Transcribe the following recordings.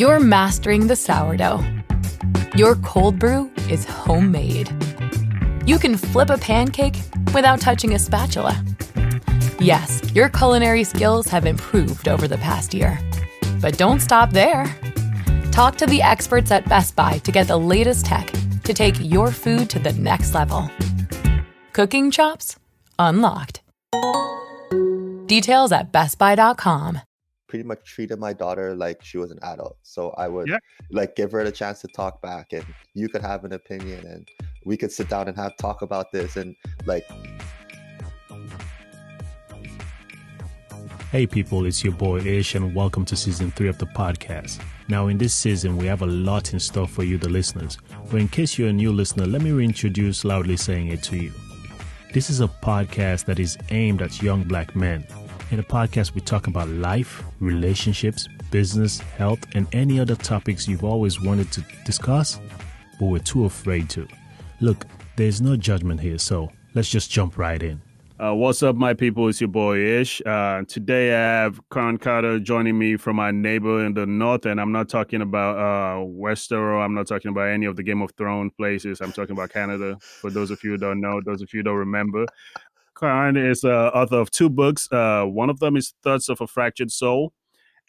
You're mastering the sourdough. Your cold brew is homemade. You can flip a pancake without touching a spatula. Yes, your culinary skills have improved over the past year. But don't stop there. Talk to the experts at Best Buy to get the latest tech to take your food to the next level. Cooking chops unlocked. Details at bestbuy.com. Pretty much treated my daughter like she was an adult. So I would Yeah. like give her the chance to talk back and you could have an opinion and we could sit down and have talk about this and like Hey people, it's your boy Ish, and welcome to season three of the podcast. Now, in this season, we have a lot in store for you, the listeners. But in case you're a new listener, let me reintroduce Loudly Saying It to you. This is a podcast that is aimed at young black men. In the podcast, we talk about life, relationships, business, health, and any other topics you've always wanted to discuss, but we're too afraid to. Look, there's no judgment here, so let's just jump right in. Uh, what's up, my people? It's your boy Ish. Uh, today I have Kern Carter joining me from my neighbor in the north, and I'm not talking about uh, Westeros. I'm not talking about any of the Game of Thrones places. I'm talking about Canada. For those of you who don't know, those of you who don't remember, Kern is uh, author of two books. Uh, one of them is Thoughts of a Fractured Soul,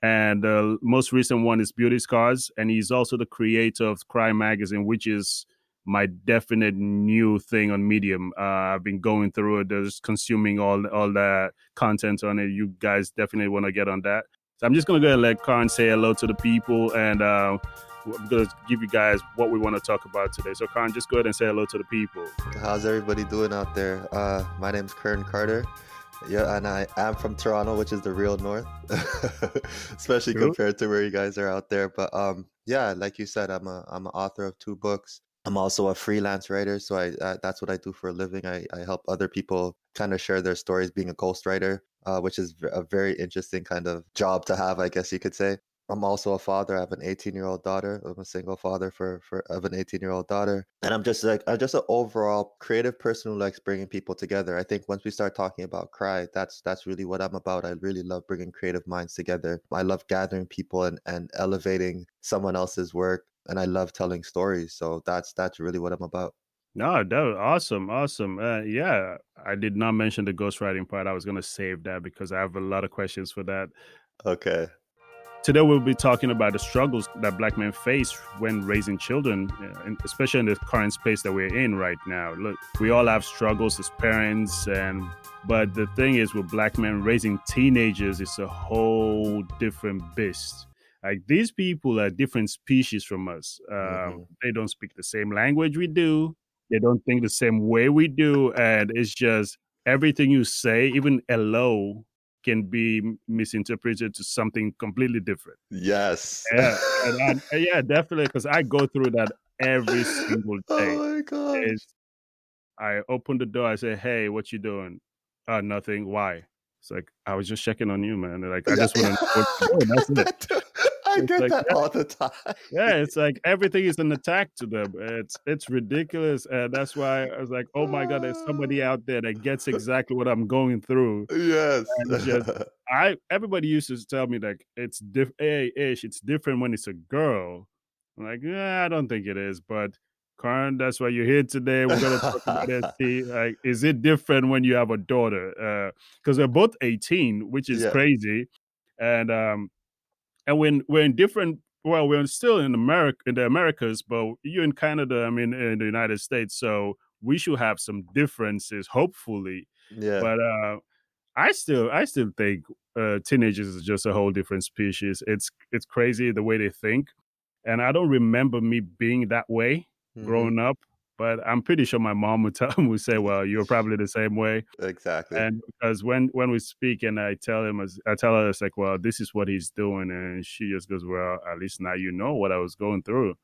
and the most recent one is Beauty Scars. And he's also the creator of Cry Magazine, which is my definite new thing on Medium. Uh, I've been going through it, just consuming all all that content on it. You guys definitely want to get on that. So I'm just gonna go ahead and let Kern say hello to the people, and uh, I'm gonna give you guys what we want to talk about today. So Kern, just go ahead and say hello to the people. how's everybody doing out there? Uh my name's Kern Carter. Yeah, and I am from Toronto, which is the real north. Especially Cool. compared to where you guys are out there. But um yeah, like you said, I'm a I'm an author of two books. I'm also a freelance writer, so I uh, that's what I do for a living. I, I help other people kind of share their stories being a ghostwriter, uh, which is a very interesting kind of job to have, I guess you could say. I'm also a father. I have an 18 year old daughter. I'm a single father for for of an 18 year old daughter, and I'm just like I'm just an overall creative person who likes bringing people together. I think once we start talking about cry, that's that's really what I'm about. I really love bringing creative minds together. I love gathering people and and elevating someone else's work, and I love telling stories. So that's that's really what I'm about. No, that was awesome, awesome. Uh, yeah, I did not mention the ghostwriting part. I was gonna save that because I have a lot of questions for that. Okay. Today we'll be talking about the struggles that black men face when raising children, uh, especially in the current space that we're in right now. Look, we all have struggles as parents, and but the thing is, with black men raising teenagers, it's a whole different beast. Like these people are different species from us. Um, Mhm. They don't speak the same language we do. They don't think the same way we do, and it's just everything you say, even hello, can be misinterpreted to something completely different. Yes. Yeah, and, and yeah, definitely, because I go through that every single day. oh my god. It's, I open the door, I say, "Hey, what you doing?" Uh, nothing. Why? It's like I was just checking on you, man. Like I just want to know what you're doing. That's it. I It's get like that all the time. Yeah, it's like everything is an attack to them. It's it's ridiculous, and that's why I was like, "Oh my god, there's somebody out there that gets exactly what I'm going through." yes. Just- I everybody used to tell me like it's diff hey ish, it's different when it's a girl. I'm like, yeah, I don't think it is, but Kern, that's why you're here today. We're gonna talk about. See, like, is it different when you have a daughter? Because they're both 18, which is Yeah. crazy, and um, and when we're in different. Well, we're still in America, in the Americas, but you're in Canada. I mean, in the United States, so we should have some differences, hopefully yeah. but uh i still i still think uh teenagers is just a whole different species it's it's crazy the way they think and i don't remember me being that way Mhm. growing up but I'm pretty sure my mom would tell would say, "Well, you're probably the same way." Exactly. And because when when we speak and I tell him, I tell her, it's like, "Well, this is what he's doing," and she just goes, "Well, at least now you know what I was going through."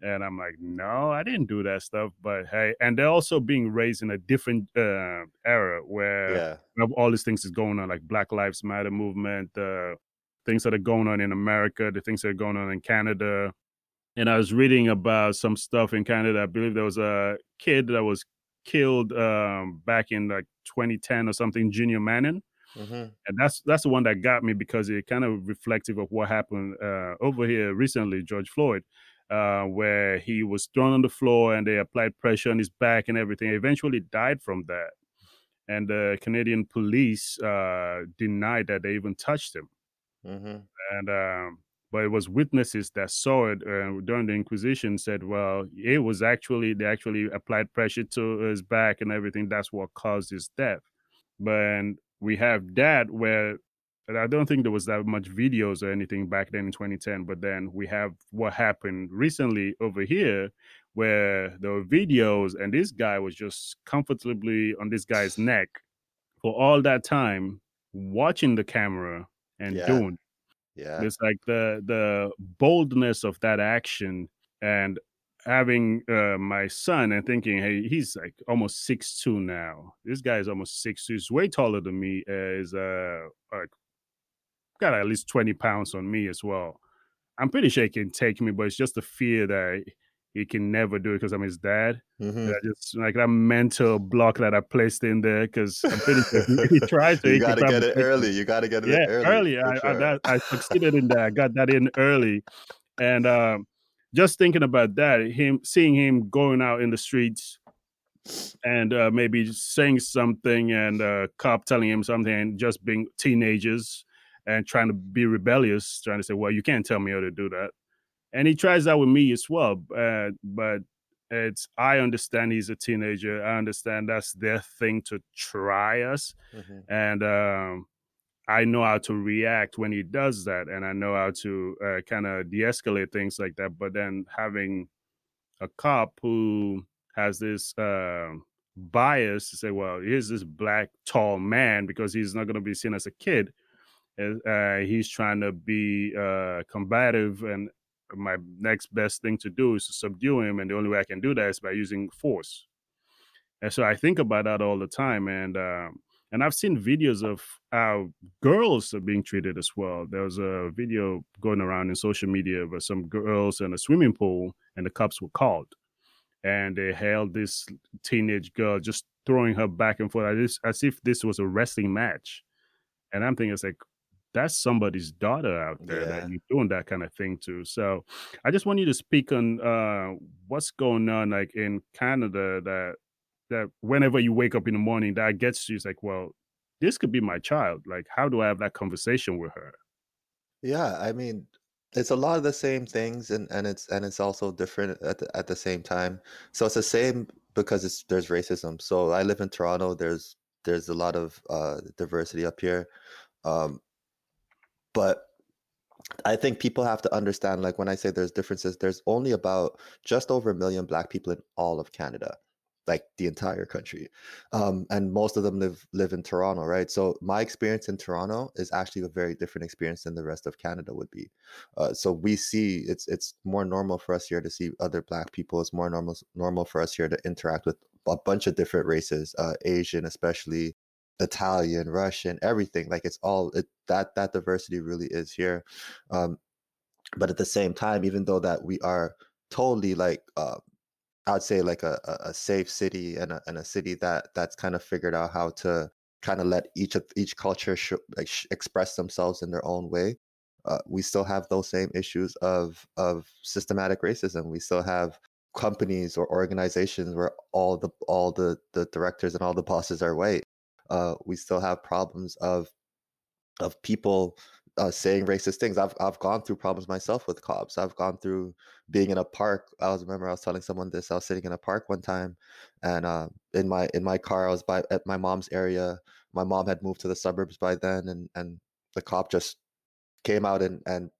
And I'm like, no, I didn't do that stuff. But hey, and they're also being raised in a different uh, era where yeah. all these things is going on, like Black Lives Matter movement, uh, things that are going on in America, the things that are going on in Canada. And I was reading about some stuff in Canada. I believe there was a kid that was killed um, back in like 2010 or something, Junior Manning. Mm-hmm. And that's that's the one that got me because it kind of reflective of what happened uh, over here recently, George Floyd uh, where he was thrown on the floor and they applied pressure on his back and everything. He eventually died from that. And the Canadian police uh, denied that they even touched him. Mm-hmm. And um, but it was witnesses that saw it uh, during the Inquisition said, well, it was actually they actually applied pressure to his back and everything. That's what caused his death. But we have that where I don't think there was that much videos or anything back then in 2010. But then we have what happened recently over here, where there were videos, and this guy was just comfortably on this guy's neck for all that time, watching the camera and Yeah. doing. Yeah. It's like the the boldness of that action and having uh, my son and thinking, hey, he's like almost six two now. This guy is almost six two. He's way taller than me. Is uh like got at least 20 pounds on me as well. I'm pretty sure he can take me, but it's just the fear that he can never do it because I'm his dad. Mhm. That just like that mental block that I placed in there because I'm pretty sure if he, tried to. you got to get it early. You got to get it Yeah, early. early. I, I, that, I succeeded in that. I got that in early, and um, just thinking about that, him seeing him going out in the streets and uh, maybe saying something, and uh, cop telling him something, and just being teenagers and trying to be rebellious, trying to say, "Well, you can't tell me how to do that," and he tries that with me as well. Uh, but it's I understand he's a teenager. I understand that's their thing to try us, Mhm. and um, I know how to react when he does that, and I know how to uh, kind of de-escalate things like that. But then having a cop who has this uh, bias to say, "Well, here's this black tall man," because he's not going to be seen as a kid. Uh, he's trying to be uh, combative, and my next best thing to do is to subdue him, and the only way I can do that is by using force. And so I think about that all the time, and um, and I've seen videos of how girls are being treated as well. There was a video going around in social media of some girls in a swimming pool, and the cops were called, and they held this teenage girl, just throwing her back and forth as, as if this was a wrestling match. And I'm thinking, it's like that's somebody's daughter out there Yeah. that you're doing that kind of thing to. So I just want you to speak on uh, what's going on, like in Canada, that that whenever you wake up in the morning, that gets you. It's like, well, this could be my child. Like, how do I have that conversation with her? Yeah, I mean, it's a lot of the same things, and and it's and it's also different at the, at the same time. So it's the same because it's there's racism. So I live in Toronto. There's there's a lot of uh, diversity up here, um, but I think people have to understand. Like when I say there's differences, there's only about just over a million Black people in all of Canada, like the entire country, um, and most of them live live in Toronto, right? So my experience in Toronto is actually a very different experience than the rest of Canada would be. Uh, so we see it's it's more normal for us here to see other Black people. It's more normal normal for us here to interact with a bunch of different races, uh, Asian especially, Italian, Russian, everything. Like it's all it, that that diversity really is here. Um, but at the same time, even though that we are totally like uh, I'd say like a, a safe city and a, and a city that that's kind of figured out how to kind of let each of each culture sh- like sh- express themselves in their own way. Uh, we still have those same issues of of systematic racism. We still have companies or organizations where all the all the the directors and all the bosses are white. Uh, we still have problems of of people uh, saying racist things. I've I've gone through problems myself with cops. I've gone through being in a park. I was remember I was telling someone this. I was sitting in a park one time, and uh, in my in my car, I was by at my mom's area. My mom had moved to the suburbs by then, and and the cop just came out and and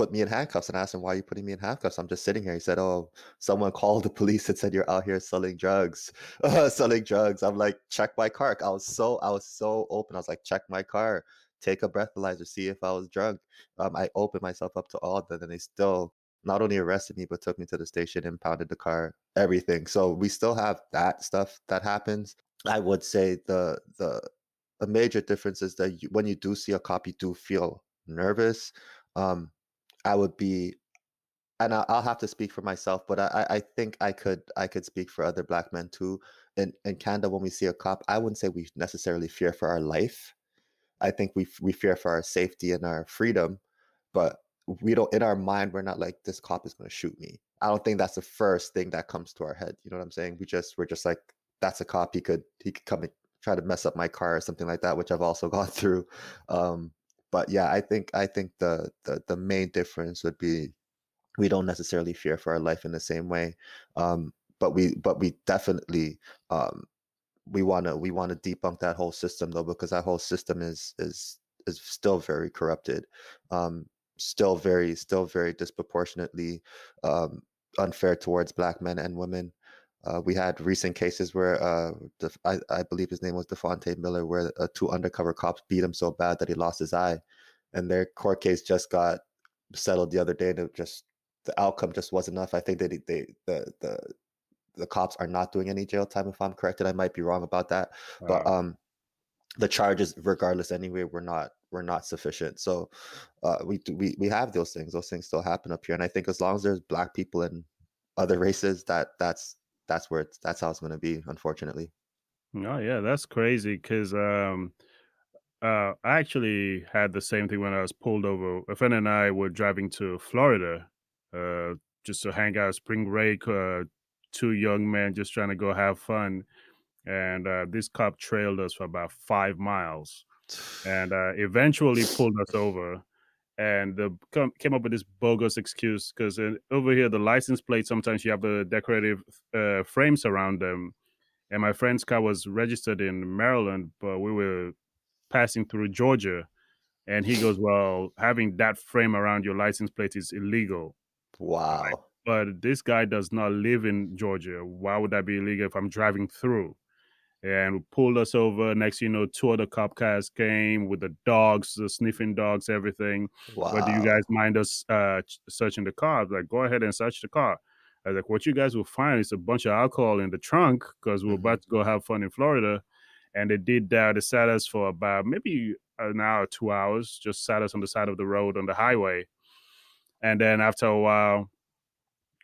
put me in handcuffs. And asked him, "Why are you putting me in handcuffs?" I'm just sitting here. He said, "Oh, someone called the police and said you're out here selling drugs, selling drugs." I'm like, "Check my car." I was so I was so open. I was like, "Check my car." Take a breathalyzer, see if I was drunk. Um, I opened myself up to all that, and they still not only arrested me but took me to the station, impounded the car, everything. So we still have that stuff that happens. I would say the the a major difference is that you, when you do see a cop, you do feel nervous. Um, I would be, and I, will have to speak for myself, but I, I think I could I could speak for other black men too. In in Canada, when we see a cop, I wouldn't say we necessarily fear for our life. I think we we fear for our safety and our freedom, but we don't in our mind we're not like this cop is going to shoot me. I don't think that's the first thing that comes to our head. You know what I'm saying? We just we're just like that's a cop. He could he could come and try to mess up my car or something like that, which I've also gone through. Um, but yeah, I think I think the, the the main difference would be we don't necessarily fear for our life in the same way, um, but we but we definitely um, we want to we want to debunk that whole system though because that whole system is is is still very corrupted, um, still very still very disproportionately um, unfair towards black men and women. Uh, we had recent cases where uh, I, I, believe his name was Dafonte Miller, where uh, two undercover cops beat him so bad that he lost his eye, and their court case just got settled the other day, and it just the outcome just was enough. I think that they, they the the the cops are not doing any jail time, if I'm corrected. I might be wrong about that, wow. but um, the charges, regardless, anyway, were not were not sufficient. So uh, we we we have those things. Those things still happen up here, and I think as long as there's black people and other races, that that's that's where it's that's how it's going to be unfortunately. Oh yeah that's crazy because um uh i actually had the same thing when i was pulled over a friend and i were driving to florida uh just to hang out spring break uh two young men just trying to go have fun and uh this cop trailed us for about five miles and uh eventually pulled us over and the, come, came up with this bogus excuse because uh, over here the license plate sometimes you have the decorative uh, frames around them. And my friend's car was registered in maryland but we were passing through georgia. And he goes well having that frame around your license plate is illegal. Wow. But this guy does not live in georgia. Why would that be illegal if i'm driving through and pulled us over. Next, you know, two other cop cars came with the dogs, the sniffing dogs, everything. Wow. But do you guys mind us uh, searching the car? like, go ahead and search the car. I was like, what you guys will find is a bunch of alcohol in the trunk because we're mm-hmm. about to go have fun in Florida. And they did that. They sat us for about maybe an hour, two hours, just sat us on the side of the road on the highway. And then after a while,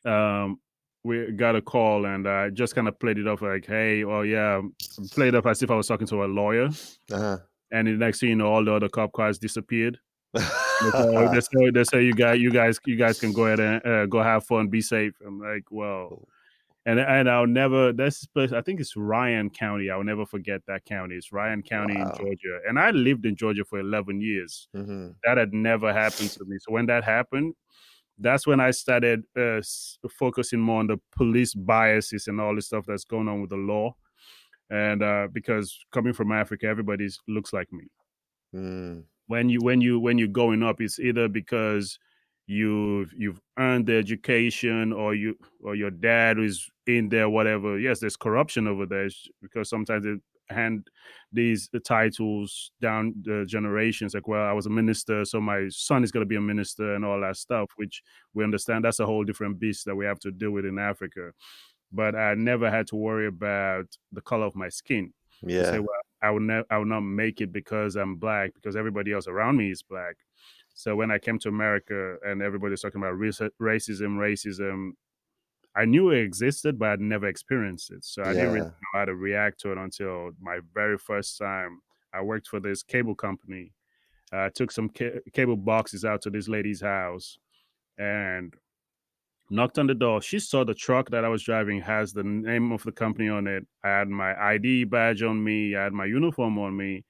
um, we got a call and I just kind of played it off like, hey, oh yeah, played it off as if I was talking to a lawyer. Uh-huh. And the next thing you know, all the other cop cars disappeared. they, say, they, say, you guys, you guys, you guys can go ahead and uh, go have fun, be safe. I'm like, well, and and I'll never. This place, I think it's Bryan County. I'll never forget that county. It's Bryan County wow. in Georgia, and I lived in Georgia for 11 years. Mm-hmm. That had never happened to me. So when that happened, that's when I started uh, focusing more on the police biases and all the stuff that's going on with the law. And uh, because coming from Africa, everybody looks like me. Mm. When you when you when you're going up, it's either because you've you've earned the education or you or your dad is in there, whatever. Yes, there's corruption over there because sometimes it hand these titles down the generations like well i was a minister so my son is going to be a minister and all that stuff which we understand that's a whole different beast that we have to deal with in africa. But i never had to worry about the color of my skin. Yeah say, well, i would never i would not make it because i'm black because everybody else around me is black. So when i came to america and everybody's talking about racism racism I knew it existed, but I'd never experienced it. So I yeah. didn't really know how to react to it until my very first time. I worked for this cable company. I uh, took some ca- cable boxes out to this lady's house and knocked on the door. She saw the truck that I was driving has the name of the company on it. I had my ID badge on me. I had my uniform on me,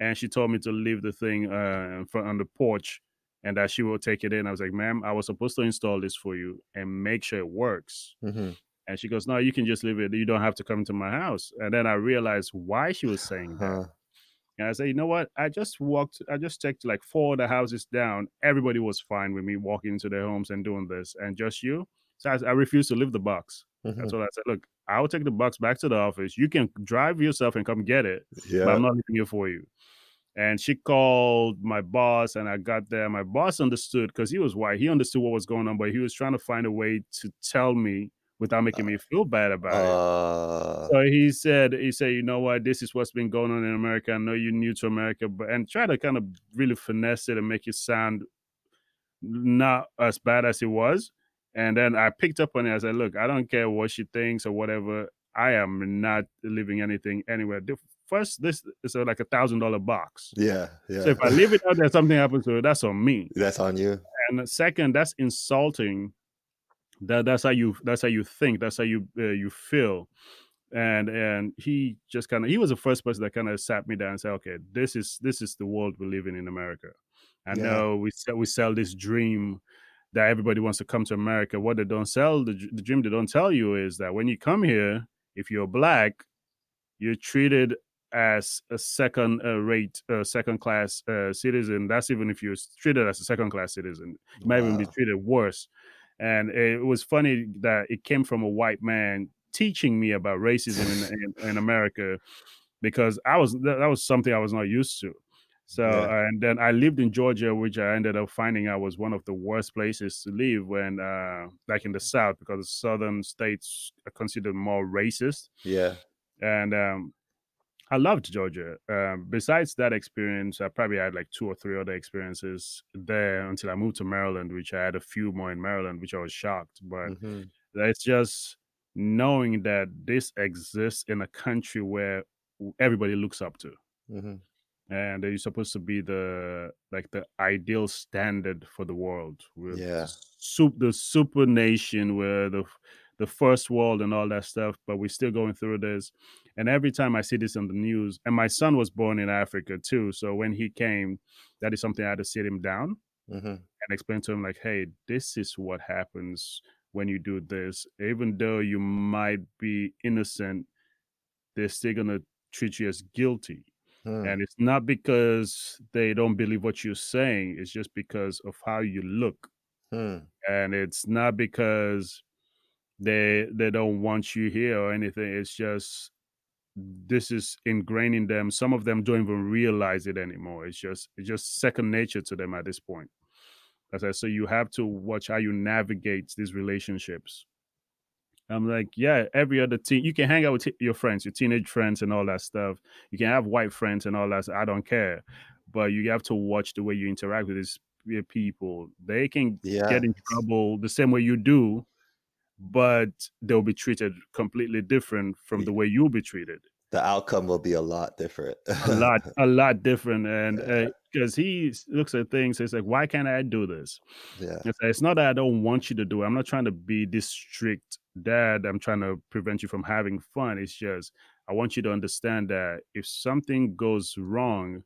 and she told me to leave the thing uh, on the porch and that she will take it in. I was like, ma'am, I was supposed to install this for you and make sure it works. Mm-hmm. And she goes, no, you can just leave it. You don't have to come to my house. And then I realized why she was saying that. Uh-huh. And I said, you know what? I just walked, I just checked like four of the houses down. Everybody was fine with me walking into their homes and doing this. And just you. So I, I refused to leave the box. Mhm. That's what I said. Look, I'll take the box back to the office. You can drive yourself and come get it, but Yeah. I'm not leaving it for you. And she called my boss, and I got there. My boss understood because he was white. He understood what was going on, but he was trying to find a way to tell me without making me feel bad about it. Uh, So he said, he said, you know what, this is what's been going on in America. I know you're new to America, but and try to kind of really finesse it and make it sound not as bad as it was. And then I picked up on it. I said, look, I don't care what she thinks or whatever. I am not leaving anything anywhere. First, this is a, like a thousand dollar box. yeah. Yeah. So if I leave it out there, something happens to it, that's on me. That's on you. And second, that's insulting. That that's how you that's how you think. That's how you uh, you feel. And and he just kind of he was the first person that kind of sat me down and said, okay, this is this is the world we live in in America. I Yeah. know we sell we sell this dream that everybody wants to come to America. What they don't sell the, the dream they don't tell you is that when you come here, if you're black, you're treated as a second uh, rate, uh, second class uh, citizen. That's even if you're treated as a second class citizen. You might even be treated worse. And it was funny that it came from a white man teaching me about racism in, in, in America because I was that, that was something I was not used to. So Yeah. and then I lived in Georgia, which I ended up finding out was one of the worst places to live when, uh, like in the South, because the southern states are considered more racist Yeah. and um, I loved Georgia. Um, besides that experience, I probably had like two or three other experiences there until I moved to Maryland, which I had a few more in Maryland, which I was shocked. But Mhm. it's just knowing that this exists in a country where everybody looks up to, Mhm. and you're supposed to be the like the ideal standard for the world. With Yeah. soup, the super nation, where the the first world and all that stuff, but we're still going through this. And every time I see this on the news, and my son was born in Africa too, so when he came, that is something I had to sit him down Mhm. and explain to him like, hey, this is what happens when you do this. Even though you might be innocent, they're still gonna treat you as guilty. Hmm. And it's not because they don't believe what you're saying, it's just because of how you look. Hmm. And it's not because they they don't want you here or anything. It's just this is ingrained in them. Some of them don't even realize it anymore. It's just it's just second nature to them at this point. As I say, you have to watch how you navigate these relationships. I'm like, yeah, every other teen, you can hang out with t- your friends, your teenage friends, and all that stuff. You can have white friends and all that. I don't care, but you have to watch the way you interact with these uh, people. They can Yeah. get in trouble the same way you do, but they'll be treated completely different from the way you'll be treated. The outcome will be a lot different. A lot, a lot different. And Yeah. because he looks at things, he's like, why can't I do this? yeah. It's, it's not that I don't want you to do it. I'm not trying to be this strict dad. I'm trying to prevent you from having fun. It's just I want you to understand that if something goes wrong,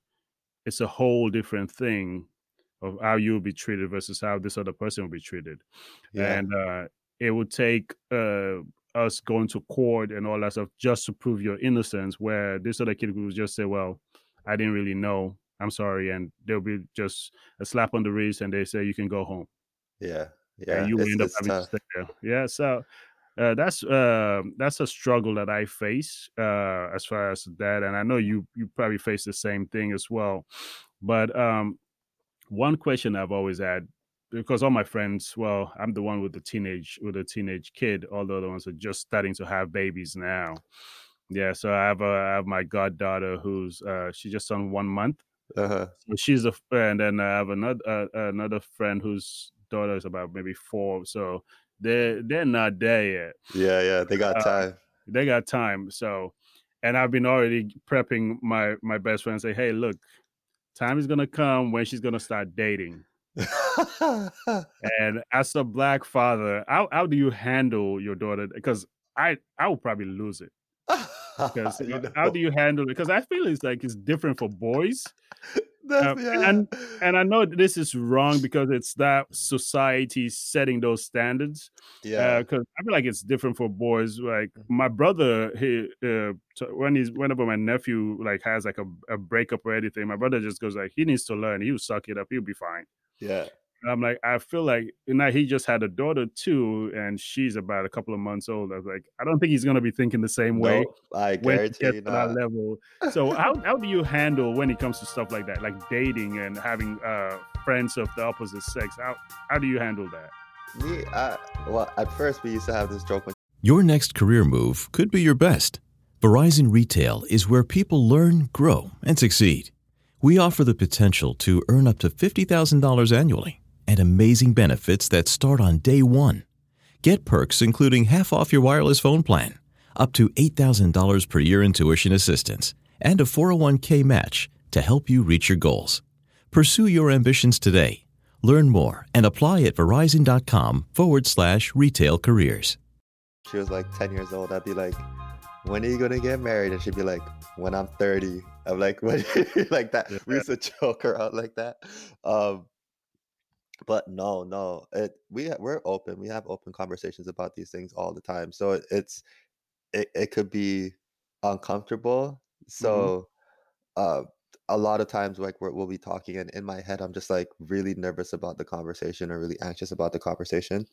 it's a whole different thing of how you'll be treated versus how this other person will be treated. Yeah. And uh, it would take uh, us going to court and all that stuff just to prove your innocence. Where this other kid would just say, "Well, I didn't really know. I'm sorry," and there'll be just a slap on the wrist, and they say you can go home yeah. Yeah. and you It's, end up having tough. to stay there. Yeah, so uh, that's uh, that's a struggle that I face uh, as far as that, and I know you you probably face the same thing as well. But um, one question I've always had because all my friends, well, I'm the one with the teenage with a teenage kid, all the other ones are just starting to have babies now. Yeah, so I have a, I have my goddaughter who's uh, she just on one month, Uh-huh. so she's a friend, and I have another uh, another friend whose daughter is about maybe four. So they're they're not there yet. Yeah. Yeah. They got Uh, time. They got time. So, and I've been already prepping my my best friend. Say, hey, look, time is gonna come when she's gonna start dating. And as a black father, how how do you handle your daughter? Because I I would probably lose it. Because You how do you handle it? Because I feel it's like it's different for boys. Um, and, and I know this is wrong because it's that society setting those standards. yeah, Because I feel like it's different for boys. Like my brother, he uh, when he's whenever my nephew like has like a, a breakup or anything, my brother just goes like he needs to learn. He'll suck it up. He'll be fine. Yeah, I'm like, I feel like now he just had a daughter too, and she's about a couple of months old. I was like, I don't think he's gonna be thinking the same way No, I when he guarantee you to that level. So how how do you handle when it comes to stuff like that, like dating and having uh friends of the opposite sex? How how do you handle that? Me, I, well, at first we used to have this joke when Your next career move could be your best. Verizon Retail is where people learn, grow, and succeed. We offer the potential to earn up to $50,000 annually and amazing benefits that start on day one. Get perks including half off your wireless phone plan, up to $8,000 per year in tuition assistance, and a 401k match to help you reach your goals. Pursue your ambitions today. Learn more and apply at verizon.com forward slash retail careers. she was like 10 years old, I'd be like, when are you gonna get married? And she'd be like, when I'm 30. I'm like, what? like that. We used to joke around like that. Um, but no, no, it we we're open. We have open conversations about these things all the time. So it, it's it, it could be uncomfortable. So uh a lot of times like we're, we'll be talking and in my head I'm just like really nervous about the conversation or really anxious about the conversation.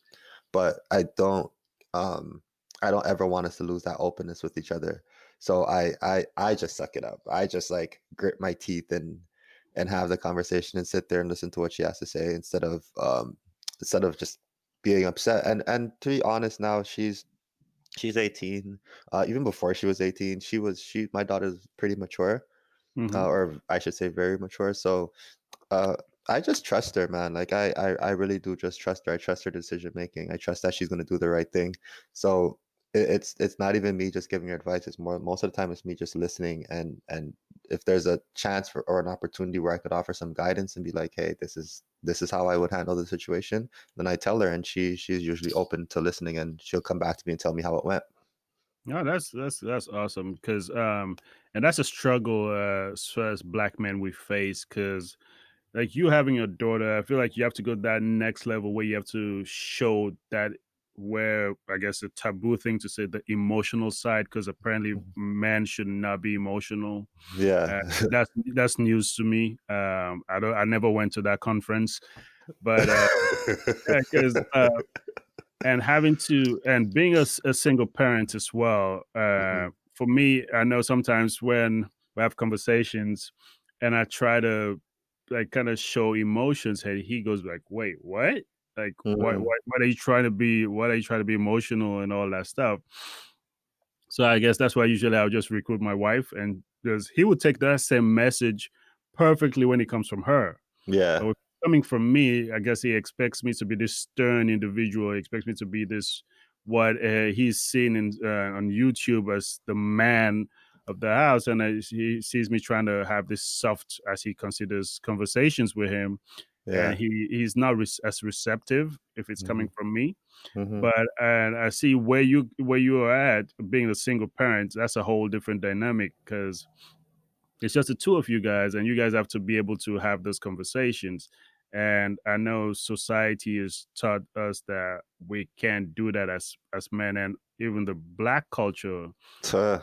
But I don't um I don't ever want us to lose that openness with each other. So I I I just suck it up. I just like grit my teeth and and have the conversation and sit there and listen to what she has to say instead of um instead of just being upset. And and to be honest now she's she's 18. Uh even before she was 18, she was she my daughter's pretty mature. Mhm. Uh, or I should say very mature. So uh I just trust her, man. Like I, I, I really do just trust her. I trust her decision making. I trust that she's gonna do the right thing. So it's it's not even me just giving her advice. It's more most of the time it's me just listening and and if there's a chance for or an opportunity where I could offer some guidance and be like, hey, this is this is how I would handle the situation, then I tell her and she she's usually open to listening and she'll come back to me and tell me how it went. No, that's that's that's awesome because um and that's a struggle uh as black men we face because like you having a daughter, I feel like you have to go that next level where you have to show that where I guess a taboo thing to say the emotional side because apparently men should not be emotional. Yeah. Uh, that's that's news to me. Um, I don't I never went to that conference, but uh, because uh, and having to and being a, a single parent as well uh Mhm. for me i know sometimes when we have conversations and i try to like kind of show emotions and he goes like wait what like Mhm. what are you trying to be what are you trying to be emotional and all that stuff so i guess that's why usually i'll just recruit my wife and because he would take that same message perfectly when it comes from her yeah. so coming from me, I guess he expects me to be this stern individual. He expects me to be this what uh, he's seen in uh, on YouTube as the man of the house, and I, he sees me trying to have this soft, as he considers, conversations with him, Yeah. and he he's not re- as receptive if it's coming from me. Mhm. But and I see where you where you are at being a single parent. That's a whole different dynamic because it's just the two of you guys and you guys have to be able to have those conversations and i know society has taught us that we can't do that as as men and even the black culture Tuh.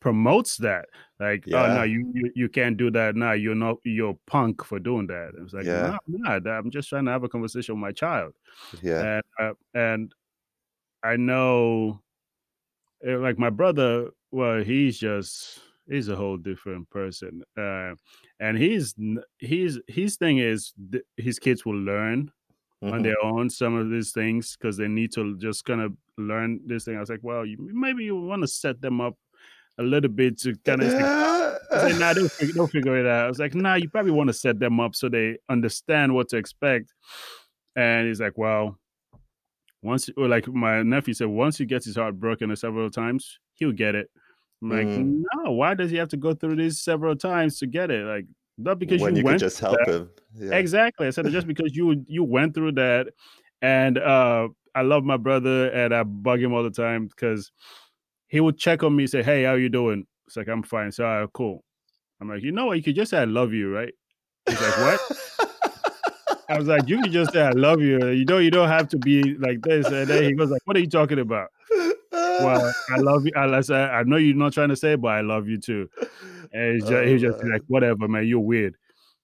Promotes that like oh no you, you you can't do that now you're not you're punk for doing that it's like Yeah. no I'm not i'm just trying to have a conversation with my child Yeah. and uh, and I know, eh, like my brother. Well, he's just he's a whole different person, uh, and he's he's his thing is th- his kids will learn on Mhm. their own some of these things because they need to just kind of learn this thing. I was like, well, you, maybe you want to set them up a little bit to kind of. I said, nah, they'll figure, they'll figure it out. I was like, nah, you probably want to set them up so they understand what to expect. And he's like, well, once, or like my nephew said, once he gets his heart broken several times, he'll get it. I'm like, Mm. no, why does he have to go through this several times to get it? Like, not because when you, you, could went just help that. him. Yeah. Exactly. I said just because you you went through that, and uh I love my brother, and I bug him all the time because he would check on me, say, "Hey, how you doing?" It's like I'm fine. So, "Ah, cool. I'm like, you know what? You could just say I love you, right? He's like, what? I was like, you can just say I love you. You know, you don't have to be like this. And then he goes like, what are you talking about? well, I love you. I, said, I know you're not trying to say, but I love you too. And he's just, oh, he's just like, whatever, man, you're weird.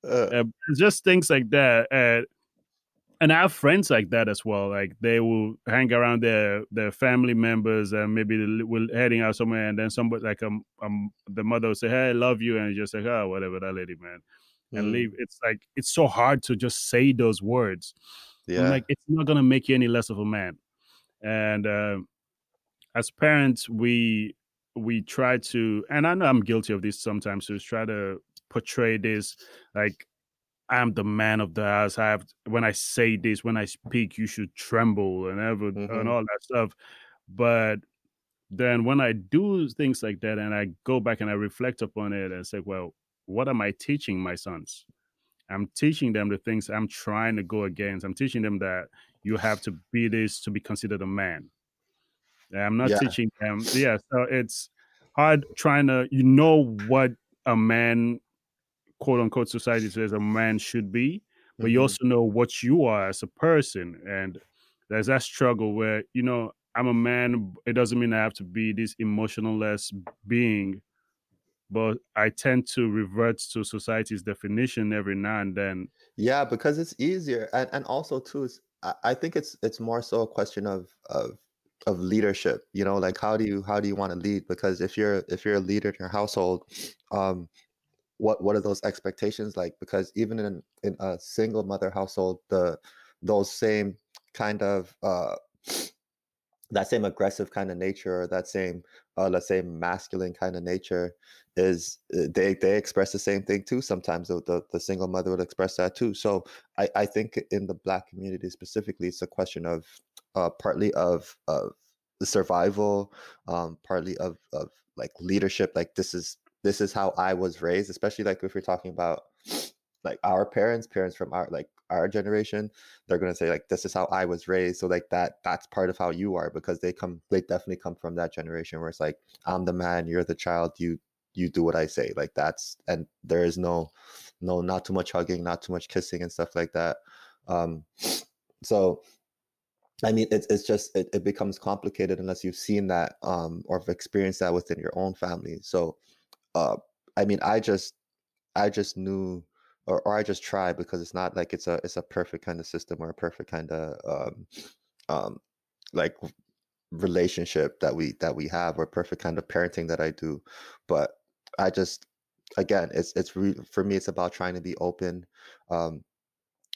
Uh, uh, just things like that. And, and I have friends like that as well. Like they will hang around their their family members and maybe we're heading out somewhere, and then somebody like um, um the mother will say, "Hey, I love you," and just like, "Oh, whatever, that lady, man," and mm. leave. It's like it's so hard to just say those words. Yeah, I'm like it's not gonna make you any less of a man. And uh, as parents, we we try to, and I know I'm guilty of this sometimes, to try to portray this like I'm the man of the house. I have when I say this, when I speak, you should tremble and ever mm-hmm. and all that stuff. But then when I do things like that and I go back and I reflect upon it and say, well, what am I teaching my sons? I'm teaching them the things I'm trying to go against. I'm teaching them that you have to be this to be considered a man. I'm not yeah. teaching them. Yeah, so it's hard trying to you know what a man quote unquote society says a man should be, but mm-hmm. you also know what you are as a person. And there's that struggle where, you know, I'm a man, it doesn't mean I have to be this emotionless being, but I tend to revert to society's definition every now and then. Yeah, because it's easier. And and also too, I think it's it's more so a question of of of leadership you know like how do you how do you want to lead because if you're if you're a leader in your household um what what are those expectations like? Because even in in a single mother household the those same kind of uh that same aggressive kind of nature or that same uh, let's say masculine kind of nature is uh, they they express the same thing too sometimes the, the, the single mother would express that too. So i i think in the black community specifically it's a question of uh partly of of the survival um partly of of like leadership like this is this is how I was raised, especially like if you're talking about like our parents, parents from our like our generation, they're gonna say like this is how I was raised. So like that that's part of how you are because they come they definitely come from that generation where it's like I'm the man, you're the child, you you do what I say. Like that's and there is no no not too much hugging, not too much kissing and stuff like that. Um so I mean, it's it's just it, it becomes complicated unless you've seen that um, or experienced that within your own family. So uh, I mean, I just, I just knew, or, or I just tried because it's not like it's a, it's a perfect kind of system or a perfect kind of, um, um, like relationship that we that we have or perfect kind of parenting that I do, but I just, again, it's it's re- for me, it's about trying to be open, um,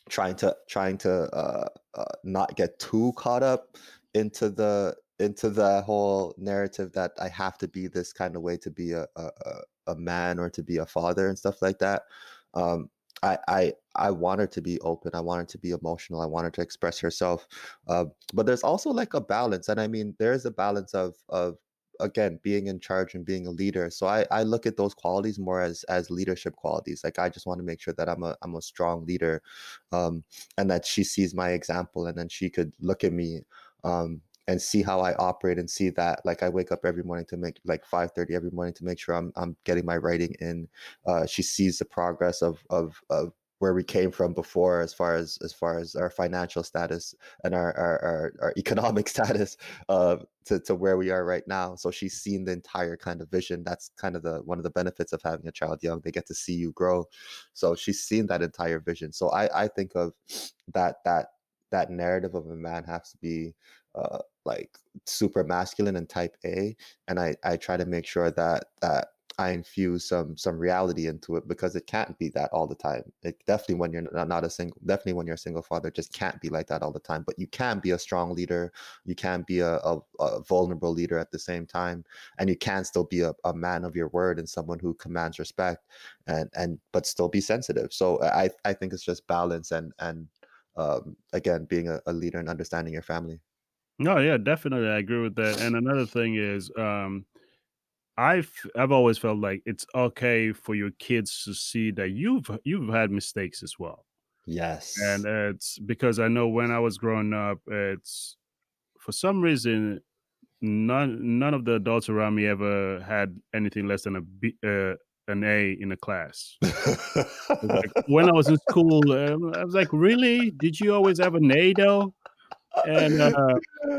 trying to trying to uh, uh, not get too caught up into the into the whole narrative that I have to be this kind of way to be a a, a man or to be a father and stuff like that. Um, I I I want her to be open. I want her to be emotional. I want her to express herself. Uh, but there's also like a balance, and I mean, there is a balance of of again being in charge and being a leader so i i look at those qualities more as as leadership qualities like i just want to make sure that i'm a i'm a strong leader um and that she sees my example and then she could look at me um and see how I operate and see that like I wake up every morning to make like 5:30 every morning to make sure I'm I'm getting my writing in. Uh, she sees the progress of of of where we came from before as far as as far as our financial status and our our, our, our economic status uh, to, to where we are right now. So she's seen the entire kind of vision. That's kind of the one of the benefits of having a child young. They get to see you grow. So she's seen that entire vision. So i i think of that that that narrative of a man has to be uh, like super masculine and type A, and I I try to make sure that that I infuse some some reality into it because it can't be that all the time. It definitely when you're not, not a single definitely when you're a single father just can't be like that all the time. But you can be a strong leader. You can be a, a, a vulnerable leader at the same time, and you can still be a, a man of your word and someone who commands respect, and and but still be sensitive. So I I think it's just balance and and um, again being a, a leader and understanding your family. No, yeah, definitely, I agree with that. And another thing is, um, I've I've always felt like it's okay for your kids to see that you've you've had mistakes as well. Yes, and it's because I know when I was growing up, it's for some reason none none of the adults around me ever had anything less than a B, uh, an A in a class. like, when I was in school, um, I was like, really? Did you always have an A though? And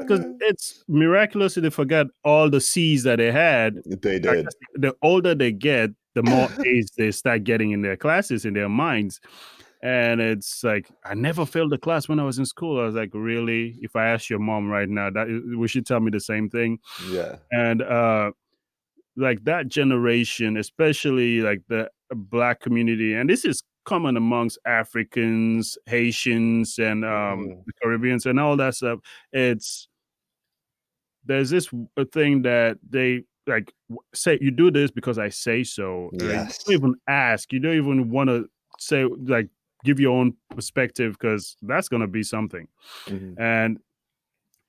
because uh, it's miraculous they forget all the C's that they had. They did. The older they get, the more A's they start getting in their classes, in their minds. And it's like I never failed a class when I was in school. I was like, really? If I ask your mom right now, that we should tell me the same thing. Yeah. And uh like that generation, especially like the black community, and this is common amongst Africans, Haitians, and um, mm. the Caribbeans, and all that stuff. It's there's this thing that they like say you do this because I say so. Yes. you don't even ask. You don't even want to say like give your own perspective because that's gonna be something. Mm-hmm. And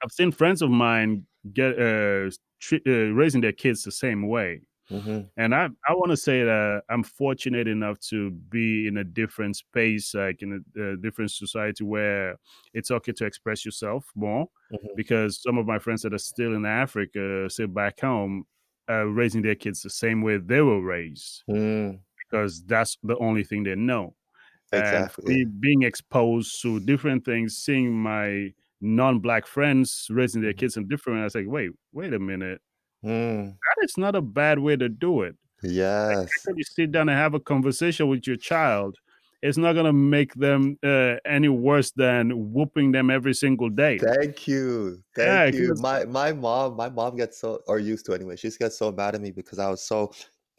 I've seen friends of mine get uh, uh, raising their kids the same way. Mm-hmm. And I, I want to say that I'm fortunate enough to be in a different space, like in a, a different society where it's okay to express yourself more. Mm-hmm. Because some of my friends that are still in Africa, still back home, are raising their kids the same way they were raised, mm. because that's the only thing they know. Exactly. Be, being exposed to different things, seeing my non-black friends raising their mm-hmm. kids in different I was like, wait, wait a minute. Mm. That is not a bad way to do it. Yes. Like, you sit down and have a conversation with your child. It's not gonna make them uh, any worse than whooping them every single day. Thank you, thank yeah, you. My my mom, my mom gets so or used to anyway. She gets so mad at me because I was so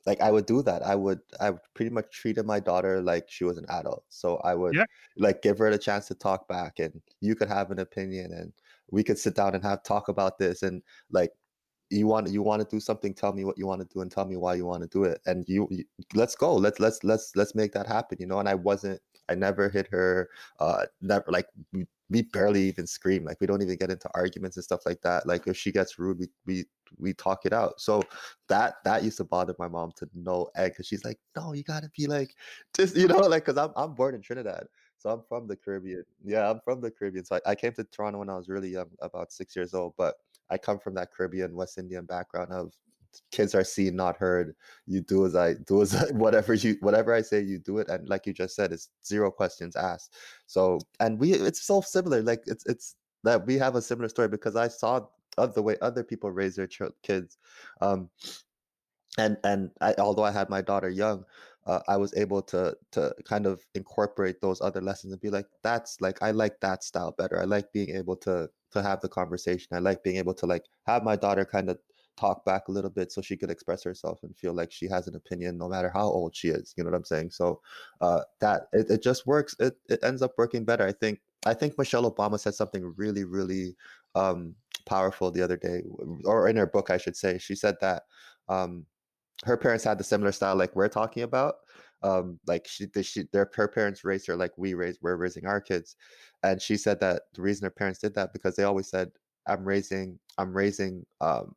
like I would do that. I would I would pretty much treated my daughter like she was an adult. So I would yeah. like give her the chance to talk back and you could have an opinion and we could sit down and have talk about this and like you want you want to do something tell me what you want to do and tell me why you want to do it and you, you let's go let's let's let's let's make that happen you know and I wasn't I never hit her uh never like we barely even scream like we don't even get into arguments and stuff like that like if she gets rude we we we talk it out so that that used to bother my mom to no end because she's like no you gotta be like just you know like because I'm, I'm born in trinidad so i'm from the caribbean yeah i'm from the caribbean so I, I came to toronto when i was really young about six years old but i come from that caribbean west indian background of kids are seen not heard. You do as i do as I, whatever you whatever i say you do it. And like you just said it's zero questions asked. So and we it's so similar. Like it's it's that we have a similar story because i saw the way other people raise their ch- kids um and and I, although i had my daughter young uh, i was able to to kind of incorporate those other lessons and be like that's like i like that style better. I like being able to to have the conversation. I like being able to like have my daughter kind of talk back a little bit so she could express herself and feel like she has an opinion no matter how old she is you know what i'm saying? So uh, that it, it just works. It, it ends up working better. I think i think michelle obama said something really really um, powerful the other day or in her book i should say. She said that um, her parents had the similar style like we're talking about um, like she, she their her parents raised her like we raised we're raising our kids and she said that the reason her parents did that because they always said i'm raising i'm raising um,